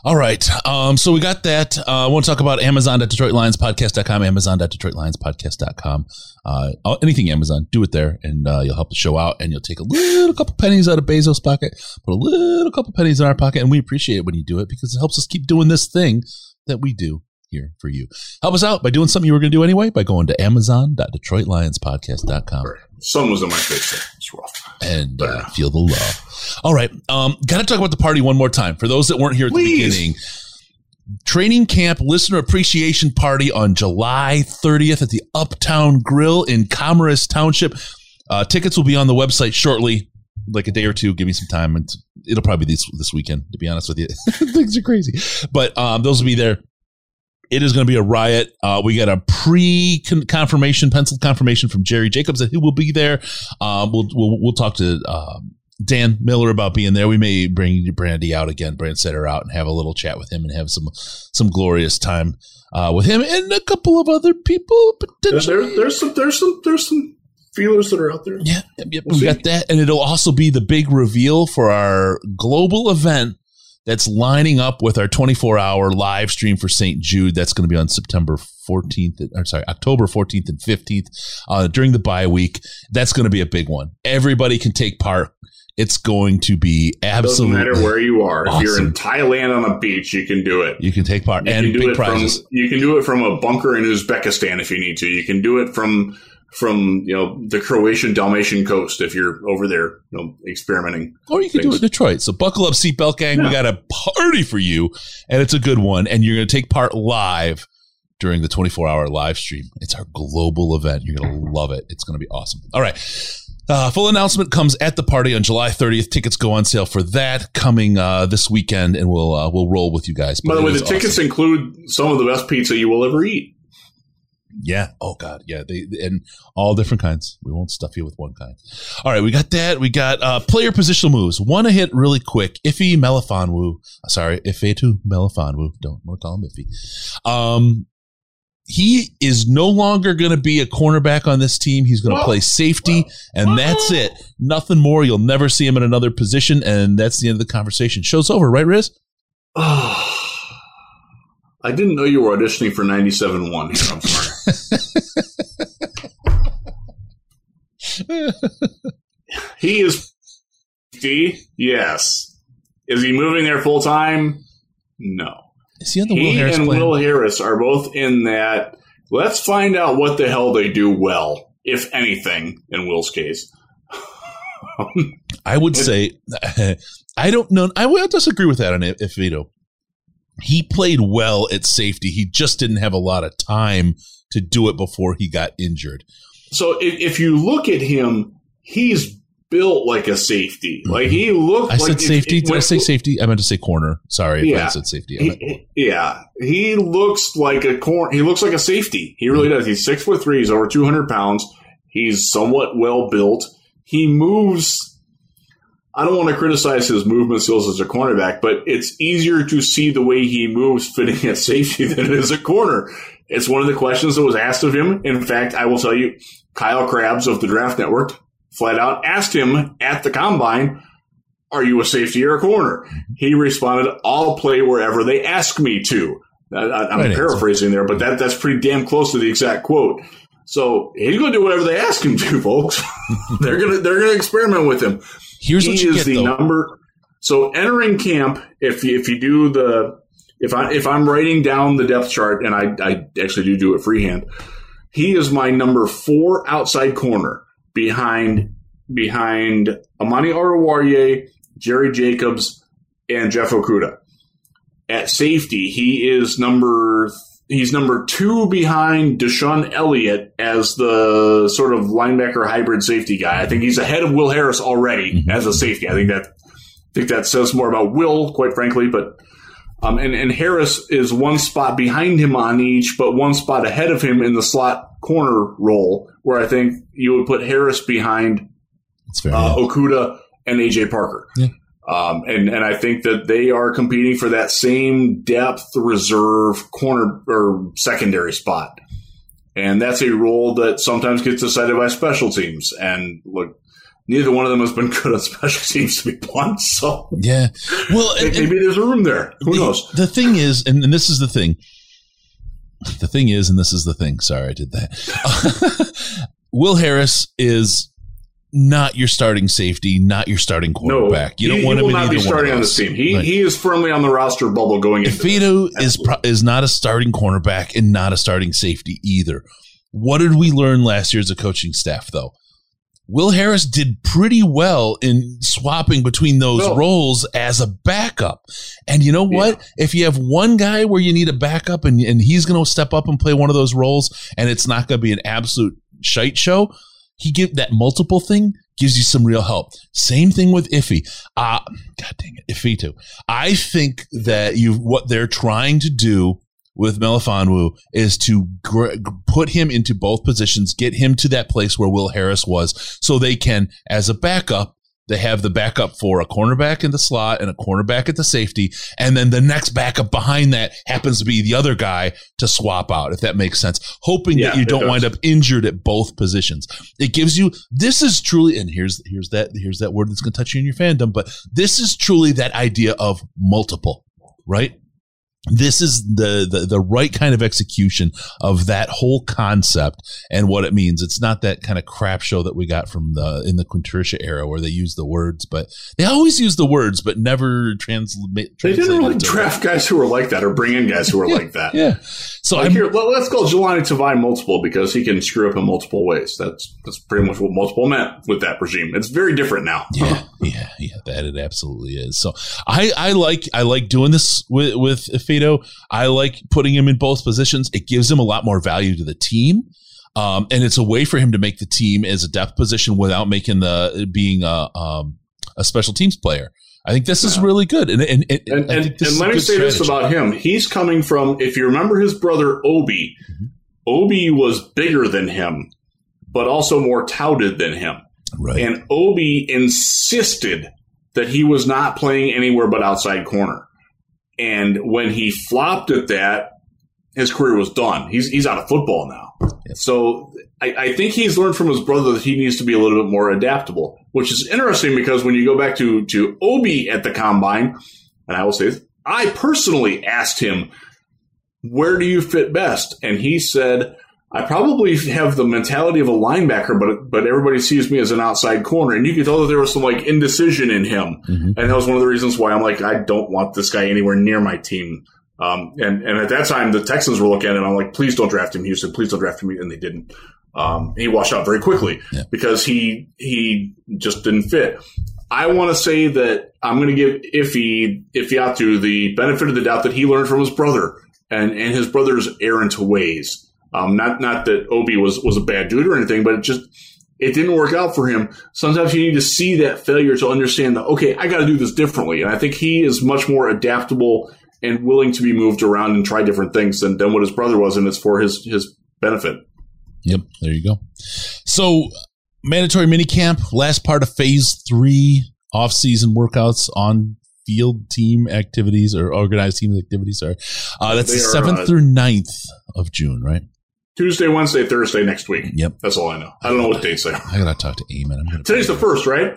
All right. Um, so we got that. Uh, I want to talk about Amazon.DetroitLionsPodcast.com, Amazon.DetroitLionsPodcast.com. Uh, anything Amazon, do it there, and uh, you'll help the show out, and you'll take a little couple pennies out of Bezos' pocket, put a little couple pennies in our pocket, and we appreciate it when you do it because it helps us keep doing this thing that we do here for you. Help us out by doing something you were going to do anyway by going to Amazon.DetroitLionsPodcast.com Sun was in my face there. It's rough. and uh, feel the love. All right. Um, got to talk about the party one more time. For those that weren't here at Please. the beginning, training camp listener appreciation party on July 30th at the Uptown Grill in Commerce Township. Uh, tickets will be on the website shortly, like a day or two. Give me some time, and it'll probably be this this weekend. To be honest with you, things are crazy, but um, those will be there. It is going to be a riot. Uh, we got a pre confirmation, pencil confirmation from Jerry Jacobs that he will be there. Um, we'll, we'll we'll talk to um, Dan Miller about being there. We may bring Brandy out again, Brand Setter out, and have a little chat with him and have some some glorious time uh, with him and a couple of other people potentially. there- there's some there's some there's some feelers that are out there. Yeah, yep, yep. We'll we see. got that, and it'll also be the big reveal for our global event that's lining up with our 24-hour live stream for St. Jude. That's going to be on September 14th, or sorry, October 14th and 15th uh, during the bye week. That's going to be a big one. Everybody can take part. It's going to be Doesn't absolutely. matter where you are. If you're in Thailand on a beach, you can do it. you can take part You and big prizes. from you can do it from a bunker in Uzbekistan if you need to. You can do it from from you know the Croatian Dalmatian coast if you're over there, you know, experimenting. Or you can do it in Detroit. So buckle up, seatbelt gang. Yeah. We got a party for you, and it's a good one. And you're going to take part live during the 24 hour live stream. It's our global event. You're going to love it. It's going to be awesome. All right. Uh, full announcement comes at the party on July 30th. Tickets go on sale for that coming uh, this weekend, and we'll uh, we'll roll with you guys. By the way, the awesome. tickets include some of the best pizza you will ever eat. Yeah. Oh God. Yeah. They and all different kinds. We won't stuff you with one kind. All right. We got that. We got uh, player positional moves. One to hit really quick. Iffy Melifonwu. Sorry, Ifeatu Melifonwu. Don't want to call him Iffy. Um, he is no longer going to be a cornerback on this team. He's going to play safety, and that's it. Nothing more. You'll never see him in another position, and that's the end of the conversation. Show's over, right, Riz? I didn't know you were auditioning for 97.1 here. I'm sorry. he is D, yes. Is he moving there full time? No. Is he on the he Will Harris and plan? Will Harris are both in that. Let's find out what the hell they do well, if anything, in Will's case. I would say, I don't know. I would disagree with that on Ifeatu he played well at safety. He just didn't have a lot of time to do it before he got injured. So if, if you look at him, he's built like a safety. Mm-hmm. Like he looked. I like said safety. Did I say safety? I meant to say corner. Sorry, yeah. I said safety. He, yeah, he looks like a corner. He looks like a safety. He really mm-hmm. does. He's six foot three. He's over two hundred pounds. He's somewhat well built. He moves I don't want to criticize his movement skills as a cornerback, but it's easier to see the way he moves fitting at safety than it is a corner. It's one of the questions that was asked of him. In fact, I will tell you, Kyle Crabbs of the Draft Network flat out asked him at the combine, are you a safety or a corner? He responded, I'll play wherever they ask me to. I, am paraphrasing there, but that, that's pretty damn close to the exact quote. So he's going to do whatever they ask him to, folks. they're going to they're going to experiment with him. Here's he what you is get, the though. number. So entering camp, if you, if you do the if I if I'm writing down the depth chart, and I I actually do do it freehand, he is my number four outside corner behind behind Amani Oruwariye, Jerry Jacobs, and Jeff Okudah. At safety, he is number he's number two behind DeShon Elliott as the sort of linebacker hybrid safety guy. I think he's ahead of Will Harris already mm-hmm. as a safety. I think that I think that says more about Will, quite frankly. But um, and and Harris is one spot behind him on each, but one spot ahead of him in the slot corner role, where I think you would put Harris behind fair, uh, yeah. Okudah and AJ Parker. Yeah. Um, and, and I think that they are competing for that same depth reserve corner or secondary spot. And that's a role that sometimes gets decided by special teams. And look, neither one of them has been good at special teams to be blunt. So yeah, well, and, maybe and there's a room there. Who the, knows? The thing is, and, and this is the thing. The thing is, and this is the thing. Sorry, I did that. Will Harris is not your starting safety, not your starting quarterback. No, you don't he, want he him will not be starting on this team. He right. he is firmly on the roster bubble going into. Ifeatu is pro- is not a starting cornerback and not a starting safety either. What did we learn last year as a coaching staff, though? Will Harris did pretty well in swapping between those well, roles as a backup. And you know what? Yeah. If you have one guy where you need a backup and, and he's going to step up and play one of those roles and it's not going to be an absolute shite show, he give that multiple thing gives you some real help. Same thing with Iffy. Uh, God dang it, Iffy too. I think that you what they're trying to do with Melifonwu is to gr- put him into both positions, get him to that place where Will Harris was, so they can, as a backup, they have the backup for a cornerback in the slot and a cornerback at the safety. And then the next backup behind that happens to be the other guy to swap out, if that makes sense. Hoping yeah, that you don't does. wind up injured at both positions. It gives you, this is truly, and here's, here's that, here's that word that's going to touch you in your fandom, but this is truly that idea of multiple, right? This is the, the, the right kind of execution of that whole concept and what it means. It's not that kind of crap show that we got from the in the Quintricia era where they use the words, but they always use the words, but never translate. They didn't really draft guys who were like that or bring in guys who were yeah, like that. Yeah. So like I'm, here, let, us call Jahlani Tavai multiple because he can screw up in multiple ways. That's that's pretty much what multiple meant with that regime. It's very different now. yeah, yeah, yeah. That it absolutely is. So I, I like I like doing this with with Fido. I like putting him in both positions. It gives him a lot more value to the team. Um, and it's a way for him to make the team as a depth position without making the being a um, a special teams player. I think this yeah. is really good. And and, and, and, and, and let me say strategy. this about him: he's coming from. If you remember his brother Obi, mm-hmm. Obi was bigger than him, but also more touted than him. Right. And Obi insisted that he was not playing anywhere but outside corner. And when he flopped at that, his career was done. He's he's out of football now. So I, I, think he's learned from his brother that he needs to be a little bit more adaptable, which is interesting because when you go back to to Obi at the combine, and I will say this, I personally asked him, "Where do you fit best?" And he said, "I probably have the mentality of a linebacker, but but everybody sees me as an outside corner." And you could tell that there was some like indecision in him, mm-hmm. and that was one of the reasons why I'm like, I don't want this guy anywhere near my team. Um, and, and at that time, the Texans were looking at and I'm like, please don't draft him, Houston. Please don't draft him. And they didn't. Um, he washed out very quickly yeah. because he he just didn't fit. I want to say that I'm going to give Iffy Ifeatu the benefit of the doubt that he learned from his brother and, and his brother's errant ways. Um, not not that Obi was was a bad dude or anything, but it just it didn't work out for him. Sometimes you need to see that failure to understand that okay, I got to do this differently. And I think he is much more adaptable and willing to be moved around and try different things than, than what his brother was, and it's for his his benefit. Yep, there you go. So mandatory mini camp, last part of phase three off season workouts on field team activities or organized team activities are uh, that's the seventh uh, through 9th of June, right? Tuesday, Wednesday, Thursday next week. Yep, that's all I know. I don't know what dates they are. I gotta talk to Eamon. Today's the first, right?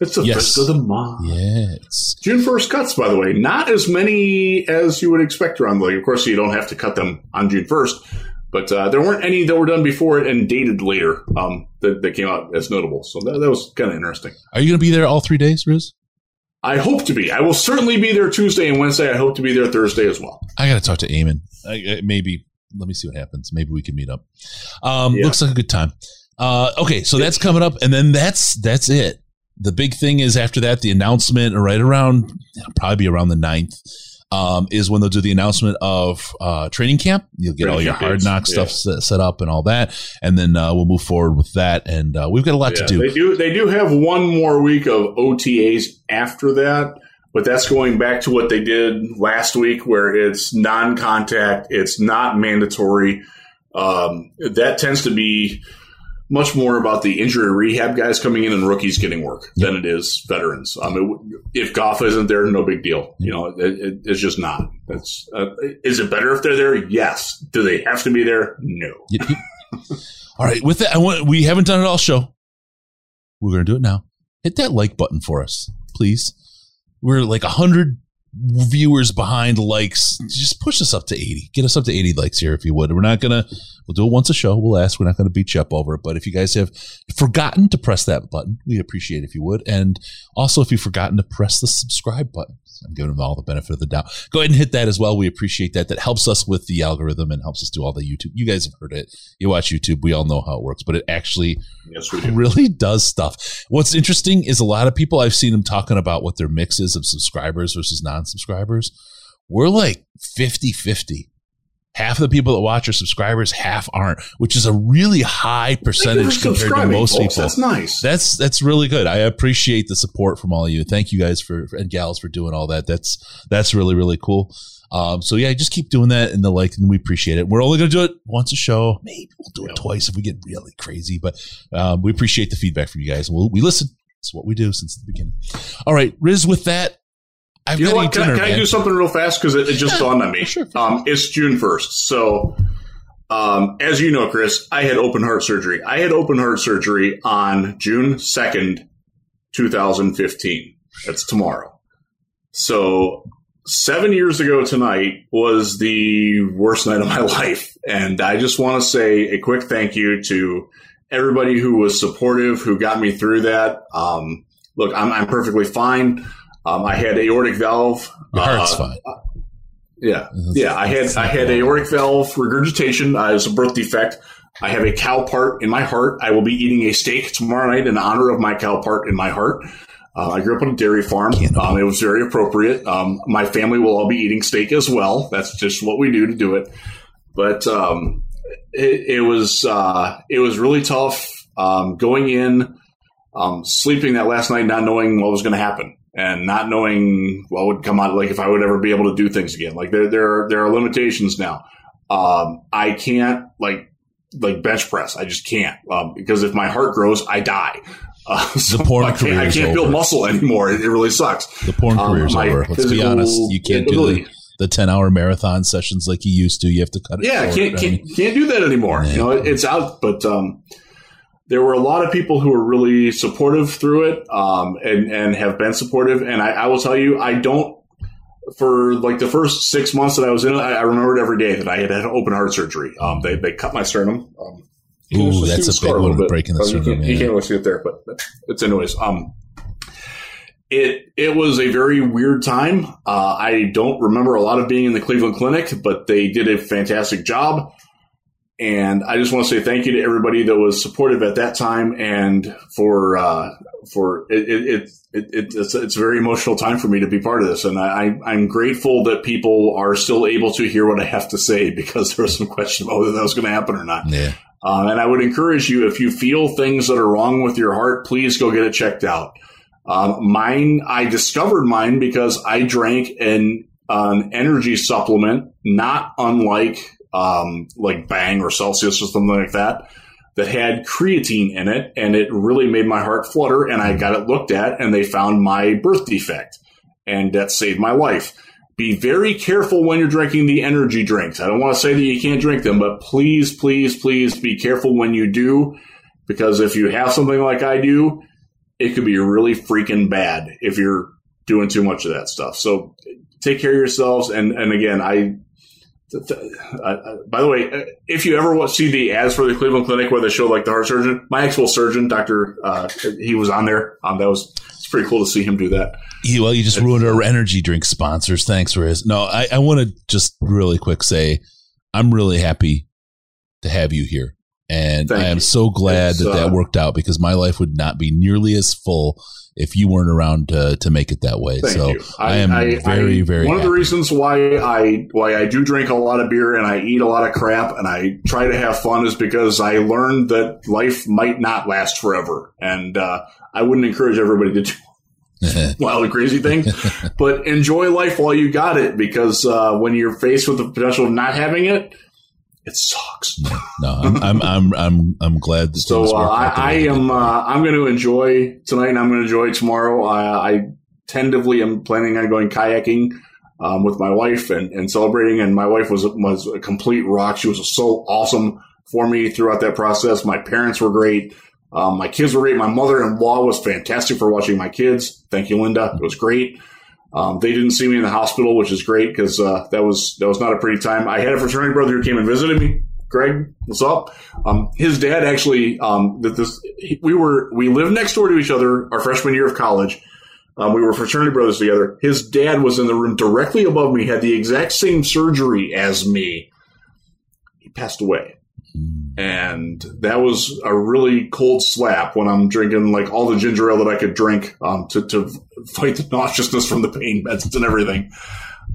It's the yes. first of the month. Yes. June first cuts, by the way, not as many as you would expect around the league. Of course, you don't have to cut them on June first, but uh, there weren't any that were done before it and dated later um, that, that came out as notable. So that, that was kind of interesting. Are you going to be there all three days, Riz? I hope to be. I will certainly be there Tuesday and Wednesday. I hope to be there Thursday as well. I got to talk to Eamon. I, maybe let me see what happens. Maybe we can meet up. Um, yeah. Looks like a good time. Uh, okay, so that's coming up, and then that's that's it. The big thing is after that, the announcement, right around probably be around the 9th um, is when they'll do the announcement of uh, training camp. You'll get training all your hard knock yeah. stuff set, set, up and all that, and then uh, we'll move forward with that. And uh, we've got a lot yeah, to do. They do. They do have one more week of OTAs after that, but that's going back to what they did last week, where it's non-contact, it's not mandatory. Um, that tends to be much more about the injury rehab guys coming in and rookies getting work than it is veterans. I mean, if Goff isn't there, no big deal. You know, it, it, it's just not. That's uh, is it better if they're there? Yes. Do they have to be there? No. all right. With that, I want we haven't done it all show. We're going to do it now. Hit that like button for us, please. We're like a hundred viewers behind likes. Just push us up to 80. Get us up to 80 likes here if you would. We're not going to, we'll do it once a show. We'll ask. We're not going to beat you up over it. But if you guys have forgotten to press that button, we'd appreciate if you would. And also if you've forgotten to press the subscribe button. I'm giving them all the benefit of the doubt. Go ahead and hit that as well. We appreciate that. That helps us with the algorithm and helps us do all the YouTube. You guys have heard it. You watch YouTube. We all know how it works, but it actually yes, do. really does stuff. What's interesting is a lot of people I've seen them talking about what their mix is of subscribers versus non-subscribers. We're like 50 50 half of the people that watch are subscribers, half aren't, which is a really high percentage compared to most folks. people. That's nice. That's that's really good. I appreciate the support from all of you. Thank you guys for and gals for doing all that. That's that's really really cool. Um, so yeah, just keep doing that and the like, and we appreciate it. We're only going to do it once a show. Maybe we'll do it twice if we get really crazy, but um, we appreciate the feedback from you guys. We'll, we listen. It's what we do since the beginning. All right, Riz. With that, I've you know what? Can, dinner, can I do something real fast because it, it, just dawned on me? Sure. Um, it's June first, so um, as you know, Chris, I had open heart surgery. I had open heart surgery on June second, two thousand fifteen. That's tomorrow. So seven years ago tonight was the worst night of my life, and I just want to say a quick thank you to everybody who was supportive, who got me through that. Um, look, I'm, I'm perfectly fine. Um, I had aortic valve. Your heart's uh, fine. Yeah, yeah. I had I had aortic valve regurgitation uh, as a birth defect. I have a cow part in my heart. I will be eating a steak tomorrow night in honor of my cow part in my heart. Uh, I grew up on a dairy farm. Um, it was very appropriate. Um, my family will all be eating steak as well. That's just what we do to do it. But um, it, it, was uh, it was really tough um, going in, um, sleeping that last night, not knowing what was going to happen, and not knowing what would come out. Like if I would ever be able to do things again. Like there there are, there are limitations now. Um, I can't like like bench press. I just can't because if my heart grows, I die. Uh, so the porn I can't, I can't build muscle anymore. It, it, really sucks. The porn um, career's over. Let's be honest. You can't ability. do the, the 10 hour marathon sessions like you used to. You have to cut it yeah, short. can't, can't, can't do that anymore. Yeah. You know, it, it's out, but, um, there were a lot of people who were really supportive through it, um, and, and have been supportive. And I, I will tell you, I don't, for like the first six months that I was in it, I, I remembered every day that I had had open heart surgery. Um, they, they cut my sternum. Um, Ooh, that's a big one, breaking the sternum. You can't, yeah. you can't really see it there, but it's anyways. Um, it it was a very weird time. Uh, I don't remember a lot of being in the Cleveland Clinic, but they did a fantastic job. And I just want to say thank you to everybody that was supportive at that time, and for uh, for it, it, it, it, it's it's a very emotional time for me to be part of this, and I, I'm grateful that people are still able to hear what I have to say because there was some question about whether that was going to happen or not. Yeah. Um, and I would encourage you, if you feel things that are wrong with your heart, please go get it checked out. Um, mine, I discovered mine because I drank an, an energy supplement, not unlike um, like Bang or Celsius or something like that, that had creatine in it, and it really made my heart flutter. And I got it looked at, and they found my birth defect, and that saved my life be very careful when you're drinking the energy drinks. I don't want to say that you can't drink them, but please, please, please be careful when you do, because if you have something like I do, it could be really freaking bad if you're doing too much of that stuff. So take care of yourselves. And, and again, I, uh, by the way, uh, if you ever see the ads for the Cleveland Clinic where they show like the heart surgeon, my actual surgeon, Doctor, uh, he was on there. Um, that was it's pretty cool to see him do that. You, well, you just ruined our energy drink sponsors. Thanks, for Riz. No, I, I want to just really quick say I'm really happy to have you here. And Thank I am you. so glad it's, that that uh, worked out because my life would not be nearly as full if you weren't around to, to make it that way. so you. I, I am I, very, I, very. One happy. of the reasons why I why I do drink a lot of beer and I eat a lot of crap and I try to have fun is because I learned that life might not last forever, and uh, I wouldn't encourage everybody to do wild and crazy thing. but enjoy life while you got it, because uh, when you're faced with the potential of not having it, it sucks. no, I'm, I'm, I'm, I'm, I'm glad. That so uh, I, I, am. Uh, I'm going to enjoy tonight, and I'm going to enjoy tomorrow. I tentatively am planning on going kayaking. Um, with my wife and, and celebrating, and my wife was was a complete rock. She was so awesome for me throughout that process. My parents were great. Um, my kids were great. My mother-in-law was fantastic for watching my kids. Thank you, Linda. It was great. Um, they didn't see me in the hospital, which is great because uh, that was that was not a pretty time. I had a fraternity brother who came and visited me. Greg, what's up? Um, his dad actually um, that this we were we lived next door to each other our freshman year of college. Um, we were fraternity brothers together. His dad was in the room directly above me, had the exact same surgery as me. He passed away. And that was a really cold slap when I'm drinking like all the ginger ale that I could drink um, to, to fight the nauseousness from the pain meds and everything.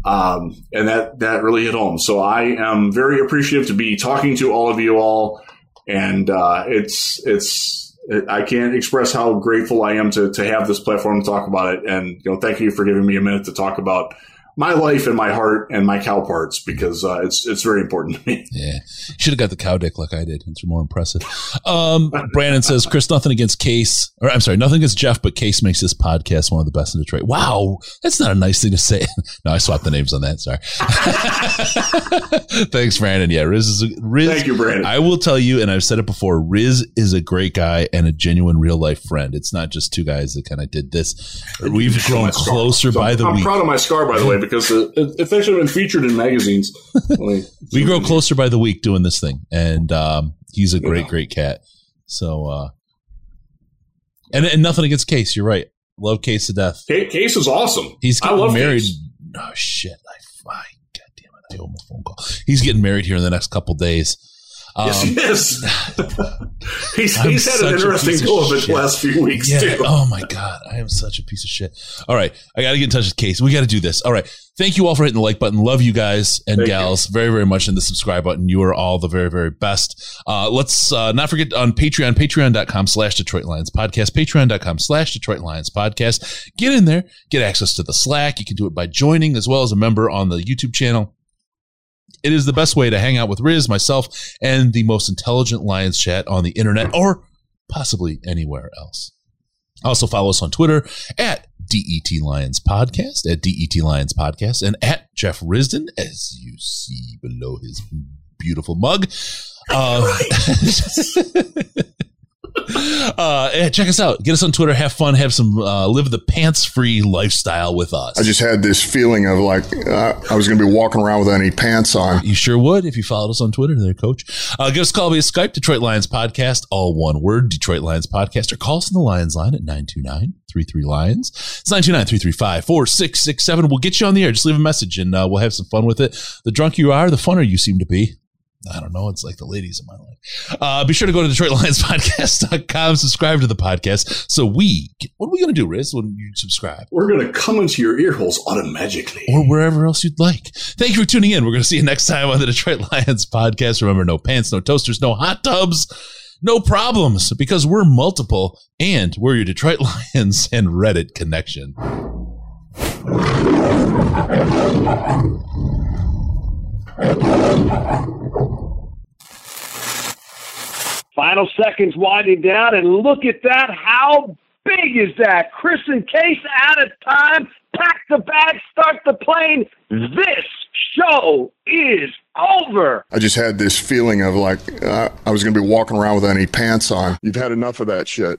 Um, and that, that really hit home. So I am very appreciative to be talking to all of you all. And uh, it's, it's, I can't express how grateful I am to, to have this platform to talk about it. And, you know, thank you for giving me a minute to talk about my life and my heart and my cow parts because uh, it's it's very important to me. Yeah, should have got the cow dick like I did. It's more impressive. Um, Brandon says, "Chris, nothing against Case, or I'm sorry, nothing against Jeff, but Case makes this podcast one of the best in Detroit." Wow, that's not a nice thing to say. no, I swapped the names on that. Sorry. Thanks, Brandon. Yeah, Riz is a, Riz. Thank you, Brandon. I will tell you, and I've said it before. Riz is a great guy and a genuine real life friend. It's not just two guys that kind of did this. We've grown closer so by the I'm week. I'm proud of my scar, by the way because it, it's actually been featured in magazines. we grow closer by the week doing this thing, and um, he's a great, yeah. great cat. So, uh, and and nothing against Case. You're right. Love Case to death. Case is awesome. He's getting married. Case. Oh shit! I, I I owe him a phone call. He's getting married here in the next couple days. Um, yes, he is. he's he's had an interesting go of it the last few weeks yeah. too. Oh my god, I am such a piece of shit. All right, I got to get in touch with Case. We got to do this. All right, thank you all for hitting the like button. Love you guys and thank gals you. very very much, and the subscribe button. You are all the very very best. Uh, let's uh, not forget on Patreon, Patreon.com/slash Detroit Lions Podcast, Patreon.com/slash Detroit Lions Podcast. Get in there, get access to the Slack. You can do it by joining as well as a member on the YouTube channel it is the best way to hang out with Riz, myself, and the most intelligent Lions chat on the internet or possibly anywhere else. Also follow us on Twitter at DET Lions Podcast, at DET Lions Podcast, and at Jeff Risdon, as you see below his beautiful mug. Uh, uh, check us out. Get us on Twitter. Have fun. Have some uh, live the pants free lifestyle with us. I just had this feeling of like uh, I was going to be walking around with any pants on. You sure would if you followed us on Twitter, there, Coach. Uh, give us a call via Skype, Detroit Lions Podcast, all one word, Detroit Lions Podcast, or call us on the Lions line at 929 33 Lions. It's 929 335 4667. We'll get you on the air. Just leave a message and uh, we'll have some fun with it. The drunker you are, the funner you seem to be. I don't know. It's like the ladies in my life. Uh, be sure to go to DetroitLionsPodcast.com, subscribe to the podcast. So we, what are we going to do, Riz, when you subscribe? We're going to come into your ear holes automatically. Or wherever else you'd like. Thank you for tuning in. We're going to see you next time on the Detroit Lions podcast. Remember, no pants, no toasters, no hot tubs, no problems, because we're multiple and we're your Detroit Lions and Reddit connection. Final seconds winding down, and look at that. How big is that? Chris and Case out of time. Pack the bag, start the plane. This show is over. I just had this feeling of like uh, I was going to be walking around with any pants on. You've had enough of that shit.